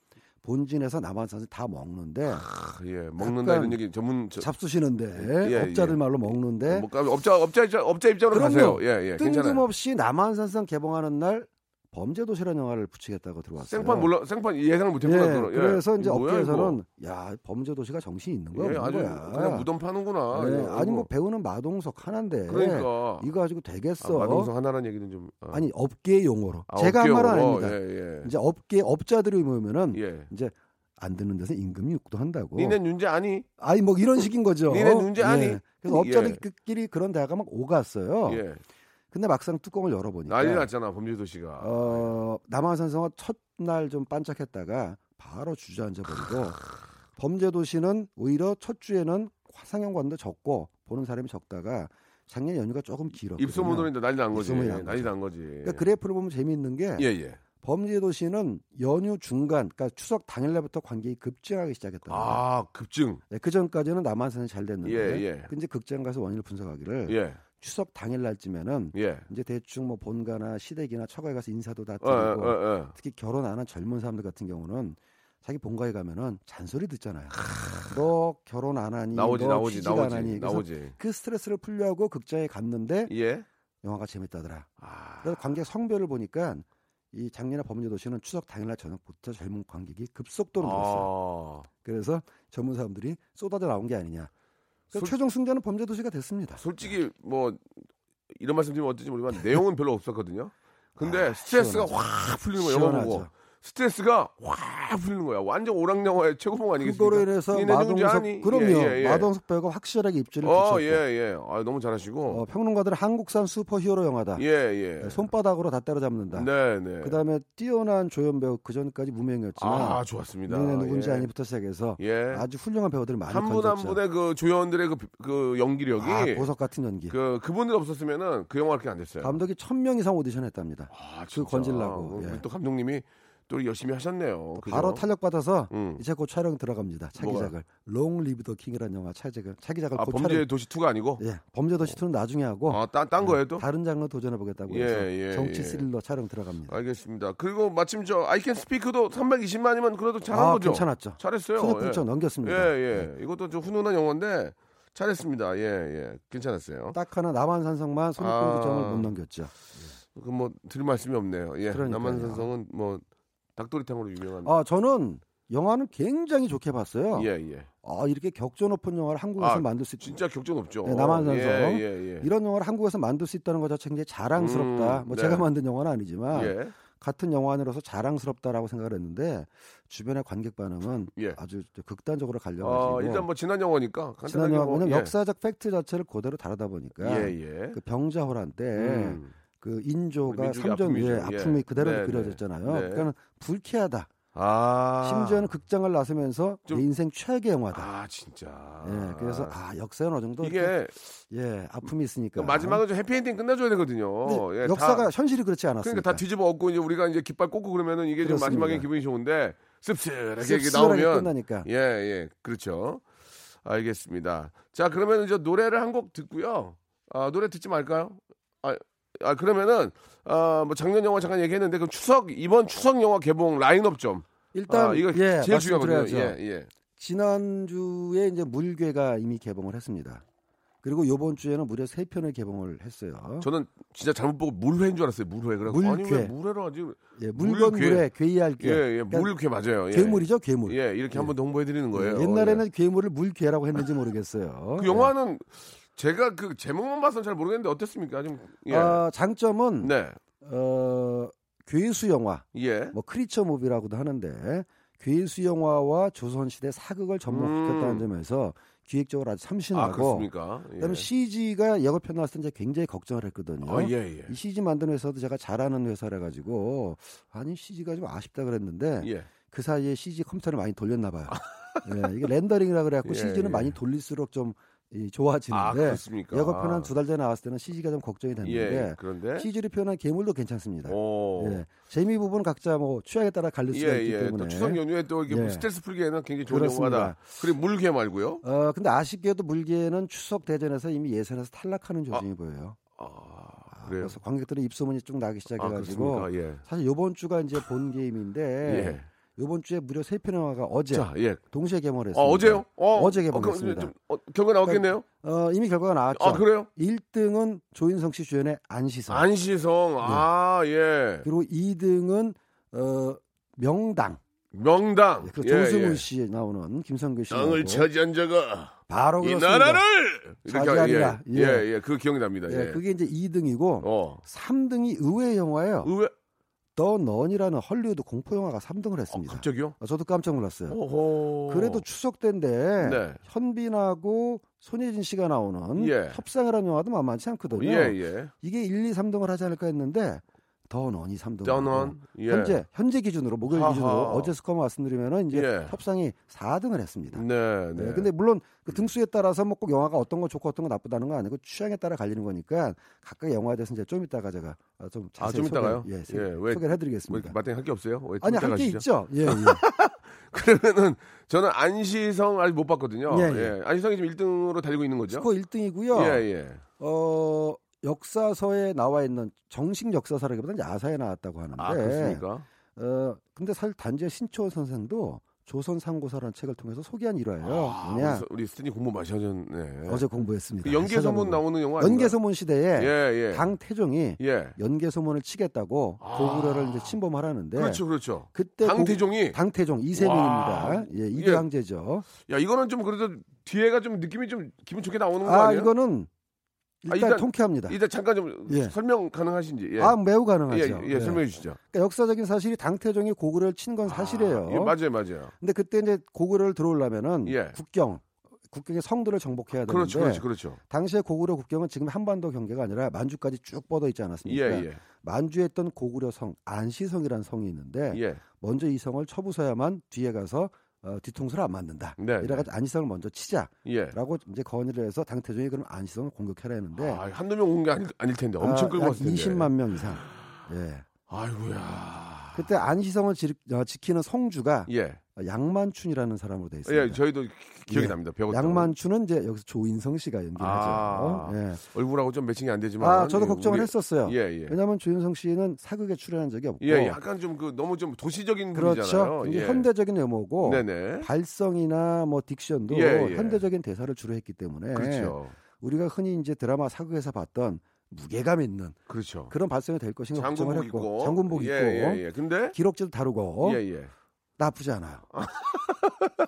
본진에서 남한산성을 다 먹는데 아, 예, 먹는다 이런 얘기 전문 저, 잡수시는데 예, 업자들 예. 말로 먹는데 뭐, 업자 업자 업자 입장으로. 가세요. 예, 예. 괜찮아요. 뜬금없이 남한산성 개봉하는 날 범죄 도시라는 영화를 붙이겠다고 들어왔어요. 생판 몰라 생판 예상을 못했구나. 예, 그거는. 예. 그래서 이제 이거 뭐야, 업계에서는 야 범죄 도시가 정신이 있는 이거? 거야, 예, 아주 거야. 그냥 무덤 파는구나. 예, 이거. 아니 뭐 배우는 마동석 하나인데 그러니까 이거 가지고 아, 되겠어? 마동석 하나라는 얘기는 좀 아. 아니 업계 용어로 아, 제가 한 말은. 아닙니다. 예, 예. 이제 업계 업자들이 모이면은 예. 이제 안 듣는 데서 임금이 육도 한다고. 니네 윤재 아니? 아니 뭐 이런 식인 거죠. 니네 문제 아니? 그래서 예. 업자들끼리 그런 대화가 막 오갔어요. 예. 근데 막상 뚜껑을 열어보니까 난리 났잖아 범죄도시가. 어, 남한 산성은 첫날 좀 반짝했다가 바로 주저앉아 버리고 범죄도시는 오히려 첫 주에는 상영관도 적고 보는 사람이 적다가 작년 연휴가 조금 길었거든요. 입소문으로 난리 난 거지. 난 난리. 난 거지. 그러니까 그래프를 보면 재미있는 게 예, 예. 범죄도시는 연휴 중간, 그러니까 추석 당일날부터 관객이 급증하기 시작했다. 아, 급증. 네, 그 전까지는 남한산이 잘 됐는데, 예, 예. 그 이제 극장 가서 원인을 분석하기를 예. 추석 당일 날쯤에는 예. 이제 대충 뭐 본가나 시댁이나 처가에 가서 인사도 다 어, 드리고 어, 어, 어. 특히 결혼 안 한 젊은 사람들 같은 경우는 자기 본가에 가면은 잔소리 듣잖아요. 너 결혼 안 하니, 나오지 너 나오지 나오지 하니. 나오지. 그 스트레스를 풀려고 극장에 갔는데 예. 영화가 재밌다더라. 아. 그래서 관객 성별을 보니까 이 작년에 범죄도시는 추석 당일날 저녁부터 젊은 관객이 급속도로 늘었어요. 아. 그래서 젊은 사람들이 쏟아져 나온 게 아니냐. 그래서 솔- 최종 승자는 범죄도시가 됐습니다. 솔직히 뭐 이런 말씀 드리면 어떨지 모르지만 내용은 별로 없었거든요. 근데 아, 스트레스가 시원하죠. 확 풀리는 거야. 영화 보고. 스트레스가 확 풀리는 거야. 완전 오락 영화의 최고봉 아니겠습니까? 그거로 인해서 니네 누군지 마동석 아니? 그럼요. 예, 예, 예. 마동석 배우가 확실하게 입지를 어, 붙였고 예, 예. 아, 너무 잘하시고. 어, 평론가들은 한국산 슈퍼히어로 영화다. 예, 예. 네, 손바닥으로 다 때려잡는다. 네, 네. 그다음에 뛰어난 조연 배우 그 전까지 무명이었지만 아, 좋았습니다. 니네 누군지 예. 아니부터 시작해서 예. 아주 훌륭한 배우들이 많이 한 분 한. 분의 그 조연들의 그, 그 연기력이 아, 보석 같은 연기. 그 그분들 없었으면은 그 영화 이렇게 안 됐어요. 감독이 천 명 이상 오디션 했답니다. 아, 그. 건질라고, 우리 예. 또 감독님이 또 열심히 하셨네요. 그죠? 바로 탄력 받아서 음. 이제 곧 촬영 들어갑니다. 차기작을 롱 리브 더 킹이라는 영화 차기작을 차기작을 아, 곧 범죄 촬영. 도시 2가 아니고 예, 범죄 도시 2는 나중에 하고 아, 딴, 딴 거예요 또? 다른 장르 도전해 보겠다고 예, 해서 예, 정치 예. 스릴러 촬영 들어갑니다. 알겠습니다. 그리고 마침 저 아이캔 스피크도 320만이면 그래도 잘한 아, 거죠. 괜찮았죠. 잘했어요. 손익 예. 넘겼습니다. 예, 예. 이것도 좀 훈훈한 영화인데 잘했습니다. 예, 예. 괜찮았어요. 딱 하나 남한산성만 손익분기점을 아. 못 넘겼죠. 그 뭐 드릴 말씀이 없네요. 예. 그러니까요. 남한산성은 뭐 닭도리탕으로 유명한. 아 저는 영화는 굉장히 좋게 봤어요. 예, 예. 아 이렇게 격조 높은 영화를 한국에서 아, 만들 수 있, 진짜 격전 없죠. 네, 남한산성. 예, 예, 예. 이런 영화를 한국에서 만들 수 있다는 것 자체가 굉장히 자랑스럽다. 음, 뭐 네. 제가 만든 영화는 아니지만 예. 같은 영화인으로서 자랑스럽다라고 생각을 했는데 주변의 관객 반응은 예. 아주 극단적으로 갈려가지고 어, 일단 뭐 지난 영화니까 지난 영화 뭐, 예. 역사적 팩트 자체를 그대로 다루다 보니까 예, 예. 그 병자호란 때 음. 그 인조가 아픔이죠. 위에 예. 아픔이 그대로 네, 네. 그려졌잖아요. 네. 그러니까 불쾌하다. 아. 심지어는 극장을 나서면서 좀- 내 인생 최악의 영화다. 아, 진짜. 예, 그래서 아 역사는 어느 정도 이게 예 아픔이 있으니까 그러니까 마지막은 좀 해피엔딩 끝내줘야 되거든요. 예, 역사가 다, 현실이 그렇지 않았으니까 그러니까 다 뒤집어 엎고 이제 우리가 이제 깃발 꽂고 그러면은 이게 좀 그렇습니다. 마지막에 기분이 좋은데 씁쓸하게 이게 나오면 끝나니까 예, 예, 그렇죠. 알겠습니다. 자, 그러면 이제 노래를 한 곡 듣고요. 아, 노래 듣지 말까요? 아, 아 그러면은 아, 뭐 작년 영화 잠깐 얘기했는데 그 추석 이번 추석 영화 개봉 라인업 좀. 일단 아, 이거 예, 제일 중요하거든요. 예, 예. 지난주에 이제 물괴가 이미 개봉을 했습니다. 그리고 요번 주에는 무려 세 편을 개봉을 했어요. 저는 진짜 잘못 보고 물회인 줄 알았어요. 물회. 그래. 물괴. 아니 왜 물회로 하지? 예, 물건 물괴. 물에 괴이할 게. 예, 예, 그러니까 물괴 맞아요. 예. 괴물이죠, 괴물. 예, 이렇게 한번 더 홍보해 드리는 거예요. 예, 옛날에는 괴물을 물괴라고 했는지 모르겠어요. 그 영화는 제가 그 제목만 봐서는 잘 모르겠는데 어땠습니까? 좀 예. 예. 아, 장점은 네. 어, 괴수 영화, 예. 뭐 크리처 무비라고도 하는데 괴수 영화와 조선시대 사극을 접목시켰다는 음. 점에서 기획적으로 아주 아, 참신하고 그렇습니까? 예. 그다음에 CG가 예고편 나왔을 때 이제 굉장히 걱정을 했거든요. 아, 예, 예. 이 CG 만드는 회사도 제가 잘하는 회사라 가지고 아니 CG가 좀 아쉽다 그랬는데 예. 그 사이에 CG 컴퓨터를 많이 돌렸나 봐요. 예, 이게 렌더링이라 그래갖고 예, CG는 예. 많이 돌릴수록 좀 이, 아, 좋아지는데 그렇습니까? 예고편 한 두 달 전에 나왔을 때는 CG가 좀 걱정이 예. 됐는데 그런데 CG를 표현한 괴물도 괜찮습니다. 오. 예, 재미 부분 각자 뭐 취향에 따라 갈릴 수가 예, 있기 예. 때문에 또 추석 연휴에 또 이렇게 예. 스트레스 풀기에는 굉장히 좋은 그렇습니다. 영화다. 그리고 물개 말고요. 어 근데 아쉽게도 물개는 추석 대전에서 이미 예선에서 탈락하는 조짐이 보여요. 아, 아. 그래서 관객들이 입소문이 쭉 나기 아, 시작해가지고 그렇습니까? 예. 사실 요번 주가 이제 본 게임인데 예. 이번 주에 무려 세편 영화가 어제 자, 예. 동시에 개봉했습니다. 어, 어제요? 어, 어제 어, 그럼 개봉했습니다. 좀, 어, 결과 나왔겠네요. 어, 이미 결과가 나왔죠. 아, 그래요? 1등은 조인성 씨 주연의 안시성. 안시성. 아, 예. 그리고 2등은 어, 명당. 명당. 그 예, 조승우 예. 씨 나오는 김성규 씨. 땅을. 차지한 자가 바로 이 그렇습니다. 나라를 차지하리라. 예, 예, 예, 그 기억이 납니다. 예, 예. 그게 이제 2등이고 어. 3등이 의외의 영화예요. 의외 더 넌이라는 헐리우드 공포 영화가 3등을 어, 했습니다. 갑자기요? 어, 저도 깜짝 놀랐어요. 오호. 그래도 추석 때인데 네. 현빈하고 손예진 씨가 나오는 예. 협상이라는 영화도 만만치 않거든요. 예, 예. 이게 1, 2, 3등을 하지 않을까 했는데 더 넌이 3등. 떠넌. 예. 현재 현재 기준으로 목요일 하하. 기준으로 어제 스코어 말씀드리면은 이제 예. 협상이 4등을 했습니다. 네, 네. 네, 근데 물론 그 등수에 따라서 뭐 꼭 영화가 어떤 거 좋고 어떤 거 나쁘다는 건 아니고 취향에 따라 갈리는 거니까 각각 영화에 대해서 이제 좀 이따가 제가 어, 좀 아, 자세히 좀 이따가요? 소개, 예, 소- 예, 왜- 소개를 뭐 해드리겠습니다. 이렇게 마땅히 할 게 없어요? 왜 아니 할 게? 있죠. 예, 예. 그러면은 저는 안시성 아직 못 봤거든요. 예, 예, 예. 안시성이 지금 1등으로 달리고 있는 거죠? 스코어 1등이고요. 예, 예. 어, 역사서에 나와 있는 정식 역사서라기보다는 야사에 나왔다고 하는데. 아, 그렇습니까? 어, 근데 사실 단지의 신초원 선생도 조선 상고사라는 책을 통해서 소개한 일화예요. 아, 뭐냐? 우리, 스탠이 공부 많이 하셨네. 어제 공부했습니다. 그 연개소문. 나오는 영화? 연개소문 시대에 예, 예. 강태종이 예. 연개소문을 치겠다고 아. 고구려를 이제 침범하라는데 그렇죠, 그렇죠. 그때 강태종이 고- 강태종 이세민입니다. 예, 이대 황제죠. 야, 이거는 좀 그래도 뒤에가 좀 느낌이 좀 기분 좋게 나오는 거 아, 아니에요? 이거는 일단, 아, 일단- 통쾌합니다. 일단 잠깐 좀 예. 설명 가능하신지. 예. 아, 매우 예, 가능하죠. 예, 설명해 주시죠. 그러니까 역사적인 사실이 당태종이 고구려를 친 건 사실이에요. 아, 예, 맞아요, 맞아요. 근데 그때 이제 고구려를 들어오려면은 예. 국경 국경의 성들을 정복해야 되는데 그렇죠, 그렇죠, 그렇죠. 당시에 고구려 국경은 지금 한반도 경계가 아니라 만주까지 쭉 뻗어 있지 예, 않았습니까? 예, 만주에 있던 고구려 성 안시성이라는 성이 있는데 예. 먼저 이 성을 쳐부숴야만 뒤에 가서 어, 뒤통수를 안 맞는다. 네, 이래가지고 안시성을 먼저 치자라고 예. 이제 건의를 해서 당태종이 그럼 안시성을 공격해라 했는데 아, 한두 명 온 게 아닐, 아닐 텐데 엄청 아, 끌고 약 왔을 텐데. 20만 명 이상. 예. 아이고야. 그때 안시성을 지, 어, 지키는 성주가 예. 양만춘이라는 사람으로 돼 있습니다. 예, 저희도 기- 기억이 예. 납니다. 배웠던 양만춘은 이제 여기서 조인성 씨가 연기를 아. 하죠. 예. 얼굴하고 좀 매칭이 안 되지만 아, 저도 예, 걱정을 우리- 했었어요. 예, 예. 왜냐하면 조인성 씨는 사극에 출연한 적이 없고, 예, 예, 약간 좀 그 너무 좀 도시적인 그렇죠. 분이잖아요. 예. 현대적인 외모고 네네. 발성이나 뭐 딕션도. 현대적인 대사를 주로 했기 때문에 그렇죠. 우리가 흔히 이제 드라마 사극에서 봤던 무게감 있는 그렇죠. 그런 발성이 될 것인가 걱정을 장군복 했고 있고 장군복 예, 입고 예, 예. 근데 기록지도 다르고 예, 예. 나쁘지 않아요.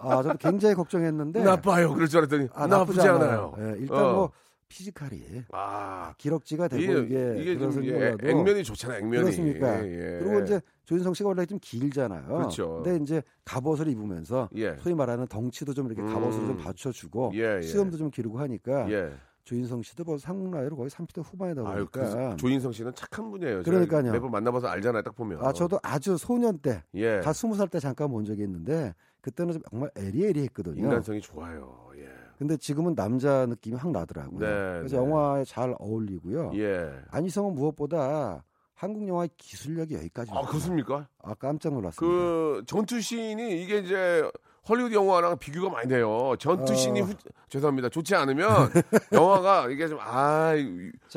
아, 저도 굉장히 걱정했는데 나빠요. 그럴 줄 알았더니 아, 나쁘지, 않아요. 예, 일단 어. 뭐 피지컬이 아, 기록지가 되고 이게 이게, 이게 좀 예, 액면이 좋잖아요. 액면이. 그렇습니까? 예, 예. 그리고 이제 조인성 씨가 원래 좀 길잖아요. 그렇죠. 근데 이제 갑옷을 입으면서 예. 소위 말하는 덩치도 좀 이렇게 갑옷을 음. 좀 받쳐주고 예, 예. 수염도 좀 기르고 하니까 예. 조인성 씨도 뭐 상국 나이로 거의 30대 후반이다 아유, 보니까 그 조인성 씨는 착한 분이에요. 그러니까요. 매번 만나봐서 알잖아요. 딱 보면. 아 저도 아주 소년 때 예. 다 스무 살때 잠깐 본 적이 있는데 그때는 좀 정말 에리에리했거든요. 인간성이 좋아요. 예. 근데 지금은 남자 느낌이 확 나더라고요. 네, 그래서 네. 영화에 잘 어울리고요. 예. 안희성은 무엇보다 한국 영화의 기술력이 여기까지. 아, 그렇습니까? 아 깜짝 놀랐습니다. 그 전투 씬이 이게 이제 헐리우드 영화랑 비교가 많이 돼요. 전투 어. 씬이 후- 죄송합니다. 좋지 않으면 영화가 이게 좀 아,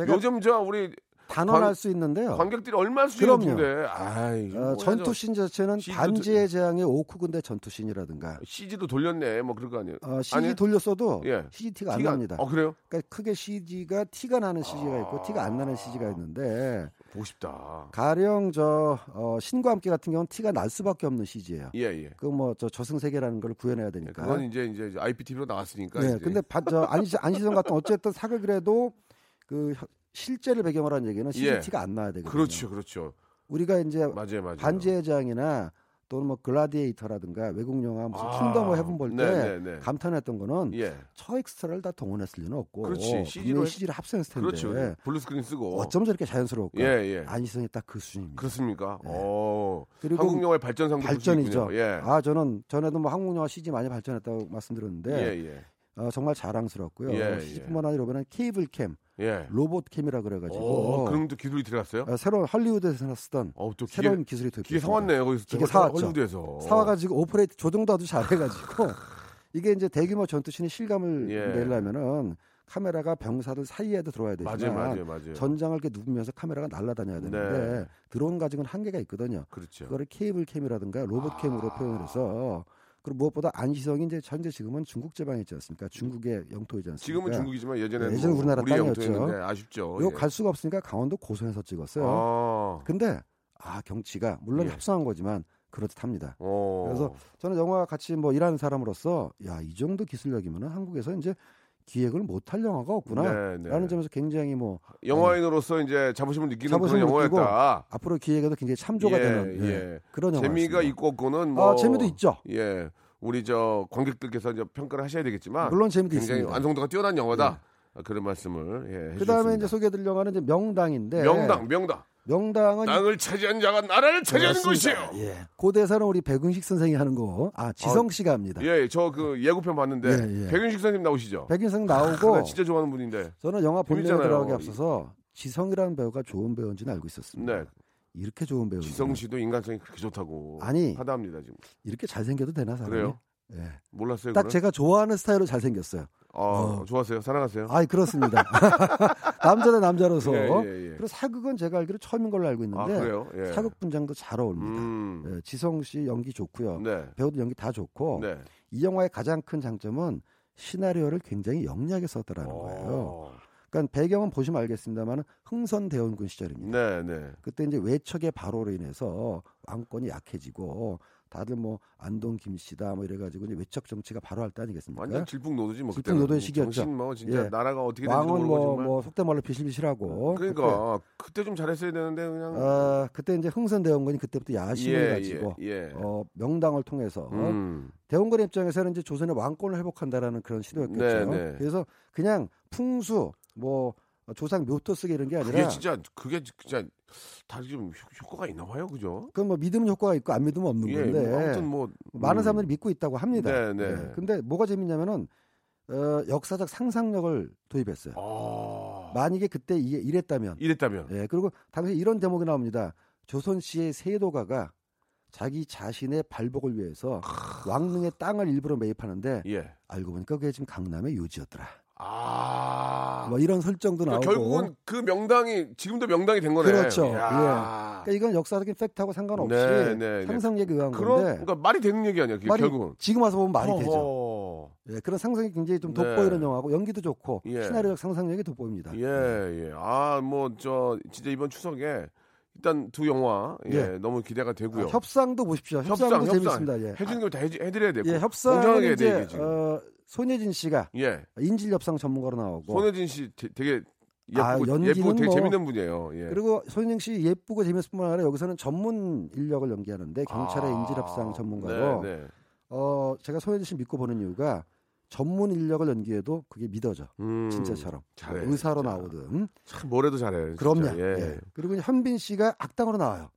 요즘 저 우리 단언할 관- 수 있는데요. 관객들이 얼마나. 높은데. 아, 이거 어, 뭐야, 전투 저씬 자체는 CG 도 반지의 제왕의 오쿠군대 전투 씬이라든가 CG도 돌렸네. 뭐 그럴 거 아니에요. 어, CG 아니, 돌렸어도 예. CG 티가 안 티가 납니다. 어, 그래요? 그러니까 크게 CG가 티가 나는 CG가 있고 티가 안 나는 CG가 있는데 보고 싶다. 가령 저 어, 신과 함께 같은 경우는 티가 날 수밖에 없는 CG예요. 예, 예. 그 뭐 저 저승 세계라는 걸 구현해야 예, 되니까. 그건 이제 이제 IPTV로 나왔으니까. 네, 이제. 근데 바, 저 안시 안시성 같은 어쨌든 사극이라도 그 혀- 실제를 배경으로 한 얘기는 예. CG 티가 안 나야 되거든요. 그렇죠, 그렇죠. 우리가 이제 맞아요, 맞아요. 반지의 제왕이나 또는 뭐 글라디에이터라든가 외국 영화 무슨 아, 킹덤 오브 헤븐 볼 때 네, 네, 네. 감탄했던 거는 예. 처 엑스트라를 다 동원했을 리는 없고 그렇지, CG 로 분명히 했- CG를 합성했을 텐데 그렇죠. 블루 스크린 쓰고. 어쩜 저렇게 자연스러울까? 예, 예. 안시성이 딱 그 수준입니다. 그렇습니까? 네. 어. 그리고 한국 영화의 발전상도 발전이죠. 예. 아 저는 전에도 뭐 한국 영화 CG 많이 발전했다고 말씀드렸는데 예, 예. 어, 정말 자랑스럽고요. 예, CG뿐만 아니라 이번엔 케이블 cam, 예. 로봇 cam이라 그래가지고 오, 그럼 또 기술이 들어갔어요? 어, 새로운 헐리우드에서 쓰던 어, 또 기계, 새로운 기술이 기계 도입됐습니다. 사왔네요. 거기서 기계 사왔죠. 헐리우드에서. 사와가지고 operate 조정도 아주 잘해가지고 이게 이제 대규모 전투신이 실감을 예. 내려면은 카메라가 병사들 사이에도 들어와야 되지만 맞아요, 맞아요, 맞아요. 전장을 이렇게 누비면서 카메라가 날아다녀야 되는데 네. 드론 가지고는 한계가 있거든요. 그렇죠. 그거를 케이블 cam이라든가 로봇 cam으로 표현을 해서 그리고 무엇보다 안시성이 이제 현재 지금은 중국 제방에 있지 않습니까? 중국의 영토이지 않습니까? 지금은 중국이지만 예전에는 네, 예전에 뭐 우리나라 우리 땅이었죠. 아쉽죠. 요 예. 갈 수가 없으니까 강원도 고성에서 찍었어요. 아. 근데 아 경치가 물론 예. 협상한 거지만 그렇듯합니다. 어. 그래서 저는 영화 같이 뭐 일하는 사람으로서 야 이 정도 기술력이면은 한국에서 이제 기획을 못할 영화가 없구나라는 네, 네. 점에서 굉장히 뭐 영화인으로서 이제 자부심을 느끼는 자부심을 그런 영화였다. 앞으로 기획에도 굉장히 참조가 예, 되는 예, 예. 그런 영화. 재미가 있고 없고는 뭐 아 재미도 있죠. 예. 우리 저 관객들께서 이제 평가를 하셔야 되겠지만 물론 재미도 굉장히 있습니다. 완성도가 뛰어난 영화다. 아, 그런 말씀을 예, 그 다음에 이제. 소개해드릴 영화는 이제 명당인데 명당, 명당. 명당은 땅을 차지한 자가 나라를 차지하는. 것이에요. 예. 고대사는 우리 백은식 선생이 하는 거. 아 지성 씨가 합니다. 예, 저 그 예고편 봤는데 예, 예. 백윤식 선생님 나오시죠? 백인성 아, 나오고 나 진짜 좋아하는 분인데. 저는 영화 재밌잖아요. 들어가기 앞서서 지성이라는 배우가 좋은 배우인지는 알고 있었습니다. 네. 이렇게 좋은 배우. 지성 씨도 인간성이 그렇게 좋다고. 아니. 하다 합니다 지금. 이렇게 잘 생겨도 되나 사람이? 그래요? 예. 몰랐어요. 딱 그걸? 제가 좋아하는 스타일로 잘생겼어요. 아, 어. 좋았어요. 사랑하세요. 아, 그렇습니다. 남자 대 남자로서. 예, 예, 예. 그리고 사극은 제가 알기로 처음인 걸로 알고 있는데 아? 예. 사극 분장도 잘 어울립니다. 음. 예, 지성 씨 연기 좋고요. 네. 배우도 연기 다 좋고 네. 이 영화의 가장 큰 장점은 시나리오를 굉장히 영리하게 썼더라는 거예요. 어. 그러니까 배경은 보시면 알겠습니다만 흥선 대원군 시절입니다. 네, 네. 그때 이제 외척의 발호로 인해서 왕권이 약해지고 다들 뭐 안동 김씨다 뭐 이래가지고 이제 외척 정치가 발호할 때 아니겠습니까? 완전 질풍노도지 뭐 질풍노도의. 시기였죠. 뭐 진짜 예. 나라가 어떻게 왕은 모르고 뭐. 뭐 속된 말로 비실비실하고 그러니까 그때 좀 잘했어야 되는데 그냥 그때, 어, 그때 이제 흥선 대원군이 그때부터 야심을 예, 가지고 예, 예. 어, 명당을 통해서 음. 대원군 입장에서는 이제 조선의 왕권을 회복한다라는 그런 시도였겠죠. 네, 네. 그래서 그냥 풍수 뭐 조상 묘토 쓰기 이런 게 아니라 그게 진짜 그게 진짜 다좀 효과가 있나 봐요, 그죠? 그건 뭐 믿으면 효과가 있고 안 믿으면 없는 예, 건데 뭐 아무튼 뭐 많은 음. 사람들이 믿고 있다고 합니다. 네, 네. 예. 근데 뭐가 재밌냐면은 어, 역사적 상상력을 도입했어요. 아, 만약에 그때 이게 이랬다면, 이랬다면 예, 그리고 당시 이런 대목이 나옵니다. 조선 시의 세도가가 자기 자신의 발복을 위해서 왕릉의 땅을 일부러 매입하는데 예. 알고 보니까 그게 지금 강남의 요지였더라. 아. 뭐 이런 설정도 나오고. 그러니까 결국은 그 명당이 지금도 명당이 된 거네. 그렇죠. 야. 그러니까 이건 역사적인 팩트하고 상관없이 네, 네, 네. 상상력에 의한 그런 건데 그러니까 말이 되는 얘기 아니야. 말이 결국은. 지금 와서 보면 말이 되죠. 어허. 예, 그런 상상이 굉장히 좀 네. 돋보이는 영화고 연기도 좋고 예. 시나리오적 상상력이 돋보입니다. 예, 예. 아, 뭐 저 진짜 이번 추석에 일단 두 영화 예, 예. 너무 기대가 되고요. 아, 협상도 보십시오. 협상, 협상도 협상. 재밌습니다. 예. 해주는 거다 해드려야 되고. 예, 협상은 이제 지금. 어, 손예진 씨가 예. 인질 협상 전문가로 나오고 손혜진 씨 되- 되게 예쁘고 아, 예쁘고 되게 뭐- 재밌는 분이에요. 예. 그리고 손예진 씨 예쁘고 재밌을 뿐만 아니라 여기서는 전문 인력을 연기하는데 경찰의 아, 인질 협상 전문가로 네, 네. 어, 제가 손예진 씨 믿고 보는 이유가 전문 인력을 연기해도 그게 믿어져. 음, 진짜처럼 잘해, 의사로 진짜. 나오든 참 뭐래도 잘해. 그럼요. 예. 예. 그리고 현빈 씨가 악당으로 나와요.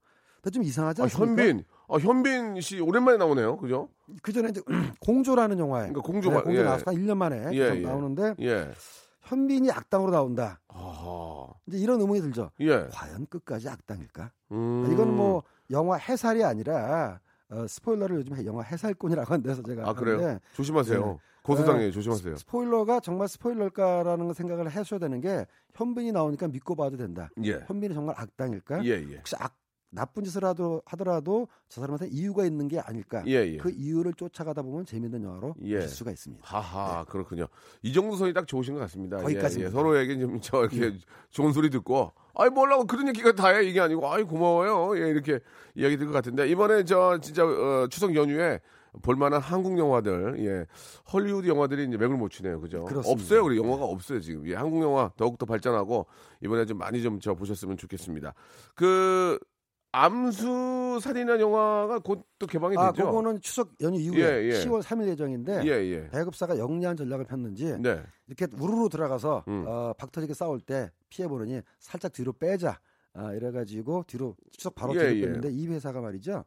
근데 좀 이상하지 아, 않습니까? 현빈. 아, 현빈 씨 오랜만에 나오네요. 그죠? 그 전에 이제 공조라는 영화에 그러니까 공조가- 공조 예. 한 1년 만에 예, 좀 예. 나오는데 예. 현빈이 악당으로 나온다. 아하. 이제 이런 의문이 들죠. 예. 과연 끝까지 악당일까? 음. 이건 뭐 영화 해살이 아니라 어, 스포일러를 요즘 영화 해살꾼이라고 한데서 제가 아, 그래요? 조심하세요. 네. 고소당해요. 어, 조심하세요. 스포일러가 정말 스포일러일까라는 생각을 하셔야 되는 게 현빈이 나오니까 믿고 봐도 된다. 예. 현빈이 정말 악당일까? 예, 예. 혹시 악 나쁜 짓을 하도, 하더라도 저 사람한테 이유가 있는 게 아닐까? 예, 예. 그 이유를 쫓아가다 보면 재밌는 영화로 예. 보실 수가 있습니다. 하하, 그렇군요. 이 정도 선이 딱 좋으신 것 같습니다. 예, 거기까지입니다. 예, 서로에게 좀 저 이렇게 좋은 소리 듣고, 아이 뭐라고 그런 얘기가 다해 이게 아니고, 아이 고마워요. 예, 이렇게 이야기 들 것 같은데 이번에 저 진짜 어, 추석 연휴에 볼만한 한국 영화들, 예, 헐리우드 영화들이 이제 맥을 못 추네요, 그죠? 그렇습니다. 없어요, 우리 영화가 없어요 지금. 예, 한국 영화 더욱 더 발전하고 이번에 좀 많이 좀 저 보셨으면 좋겠습니다. 그 암수 살인한 영화가 곧 또 개방이 아, 되죠? 그거는 추석 연휴 이후에 예, 예. 10월 3일 예정인데 예, 예. 배급사가 영리한 전략을 폈는지 네. 이렇게 우르르 들어가서 음. 어, 박터지게 싸울 때 피해 보느니 살짝 뒤로 빼자. 아, 이래 가지고 뒤로 추석 바로 예, 뒤로 예. 뺐는데 이 회사가 말이죠.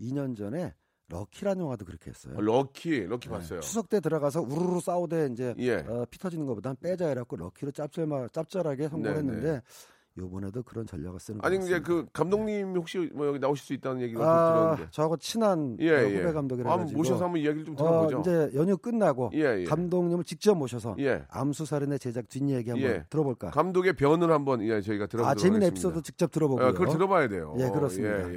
2년 전에 럭키라는 영화도 그렇게 했어요. 럭키, 럭키 네, 봤어요. 추석 때 들어가서 우르르 싸우되 이제 예. 어, 피 터지는 것보단 빼자 해갖고 럭키로 짭짤마, 짭짤하게 성공을 네, 했는데 요번에도 그런 전략을 쓰는 것 아니. 이제 그 감독님 혹시 뭐 여기 나오실 수 있다는 얘기가 아, 들었는데. 저하고 친한 예, 어, 예. 후배 감독이라 한번 가지고 모셔서 한번 이야기를 좀 어, 들어보죠. 이제 연휴 끝나고 예, 예. 감독님을 직접 모셔서 예. 암수살인의 제작 뒷얘기 한번 예. 들어볼까? 감독의 변을 한번 예, 저희가 들어보도록 아 재밌는 하겠습니다. 에피소드 직접 들어보고요. 아, 그걸 들어봐야 돼요. 예, 그렇습니다.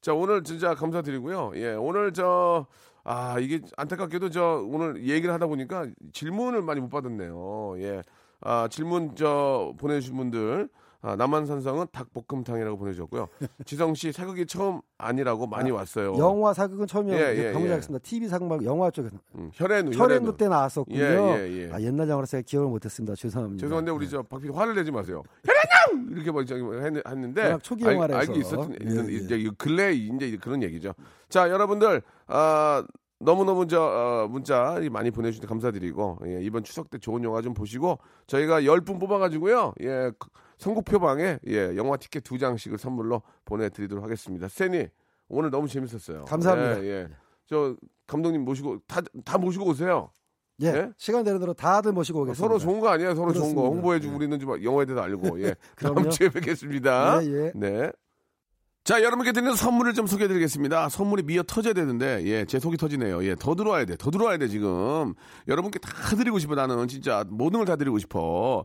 자 오늘 진짜 감사드리고요. 예, 오늘 저 아 이게 안타깝게도 저 오늘 얘기를 하다 보니까 질문을 많이 못 받았네요. 예, 아 질문 저 보내주신 분들. 아, 남한산성은 닭볶음탕이라고 보내주셨고요. 지성 씨 사극이 처음 아니라고 많이 왔어요. 영화 사극은 처음이었는데 예, 예, 강의하겠습니다. TV 사극 말고 영화 쪽에서 음, 혈애누, 혈연도 때 나왔었군요. 예, 예, 예. 아, 옛날 영화라서 제가 기억을 못했습니다. 죄송합니다. 죄송한데 우리 네. 저 박PD 화를 내지 마세요. 혈애누 이렇게 뭐 저기 뭐 했- 했는데 초기 알- 영화라서. 알고 있었던 예, 예. 이제 이 근래 이제 그런 얘기죠. 자 여러분들 아 너무너무 저 어, 문자 많이 보내주셔서 감사드리고 예, 이번 추석 때 좋은 영화 좀 보시고 저희가 10분 뽑아가지고요 예 그- 선곡표방에 예 영화 티켓 두 장씩을 선물로 보내드리도록 하겠습니다. 세니 오늘 너무 재밌었어요. 감사합니다. 예, 예. 저 감독님 모시고 다 다 모시고 오세요. 예, 예? 시간 되는 대로 다들 모시고 오겠습니다. 서로 좋은 거 아니에요? 서로 좋은 거 그렇습니다. 홍보해주고 예. 우리는 좀 영어에 대해서 알고 예 다음. 주에 뵙겠습니다. 예, 예. 네. 자 여러분께 드리는 선물을 좀 소개해 드리겠습니다. 선물이 미어 터져야 되는데 예 제 속이 터지네요. 예 더 들어와야 돼, 더 들어와야 돼 지금 여러분께 다 드리고 싶어 나는 진짜 모든 걸 다 드리고 싶어.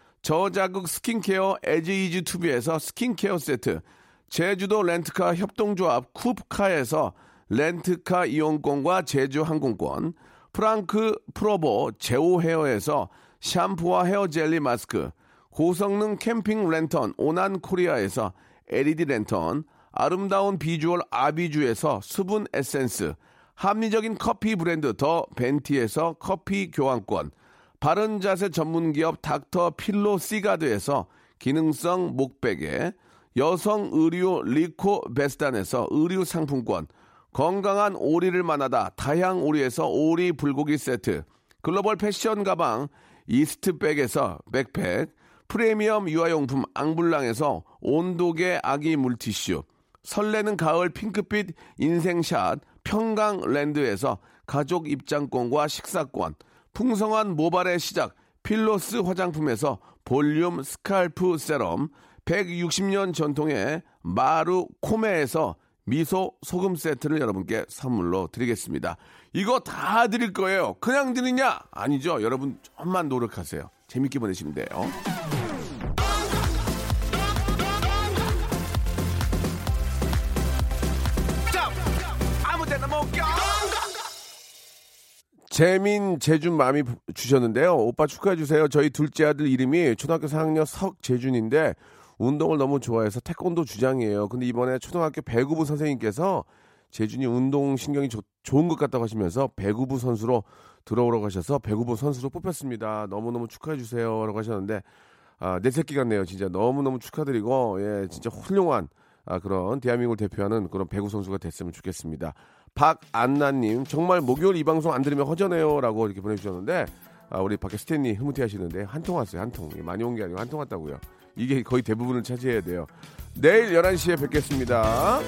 저자극 스킨케어 에지 이지 투비에서 스킨케어 세트, 제주도 렌트카 협동조합 쿱카에서 렌트카 이용권과 제주 항공권, 프랑크 프로보 제오 헤어에서 샴푸와 헤어 젤리 마스크, 고성능 캠핑 랜턴 오난 코리아에서 LED 랜턴, 아름다운 비주얼 아비주에서 수분 에센스, 합리적인 커피 브랜드 더 벤티에서 커피 교환권, 바른 자세 전문 기업 닥터 필로 시가드에서 기능성 목베개, 여성 의류 리코 베스단에서 의류 상품권, 건강한 오리를 만나다 다향 오리에서 오리 불고기 세트, 글로벌 패션 가방 이스트백에서 백팩, 프리미엄 유아용품 앙블랑에서 온도계 아기 물티슈, 설레는 가을 핑크빛 인생샷 평강랜드에서 가족 입장권과 식사권, 풍성한 모발의 시작 필로스 화장품에서 볼륨 scalp serum, 160년 전통의 마루 코메에서 미소 소금 세트를 여러분께 선물로 드리겠습니다. 이거 다 드릴 거예요. 그냥 드리냐? 아니죠. 여러분 좀만 노력하세요. 재밌게 보내시면 돼요. 재민 재준 마음이 주셨는데요. 오빠 축하해 주세요. 저희 둘째 아들 이름이 초등학교 4학년 석재준인데 운동을 너무 좋아해서 태권도 주장이에요. 근데 이번에 초등학교 배구부 선생님께서 재준이 운동 신경이 좋- 좋은 것 같다고 하시면서 배구부 선수로 들어오라고 하셔서 배구부 선수로 뽑혔습니다. 너무너무 축하해 주세요라고 하셨는데 아, 내 새끼 같네요. 진짜 너무너무 축하드리고 예, 진짜 훌륭한 아, 그런 대한민국을 대표하는 그런 배구 선수가 됐으면 좋겠습니다. 박안나님 정말 목요일 이 방송 안 들으면 허전해요라고 이렇게 보내주셨는데 아, 우리 밖에 스탠리 흐뭇해 하시는데 한 통 왔어요 한 통. 많이 온 게 아니고 한 통 왔다고요. 이게 거의 대부분을 차지해야 돼요. 내일 11시에 뵙겠습니다.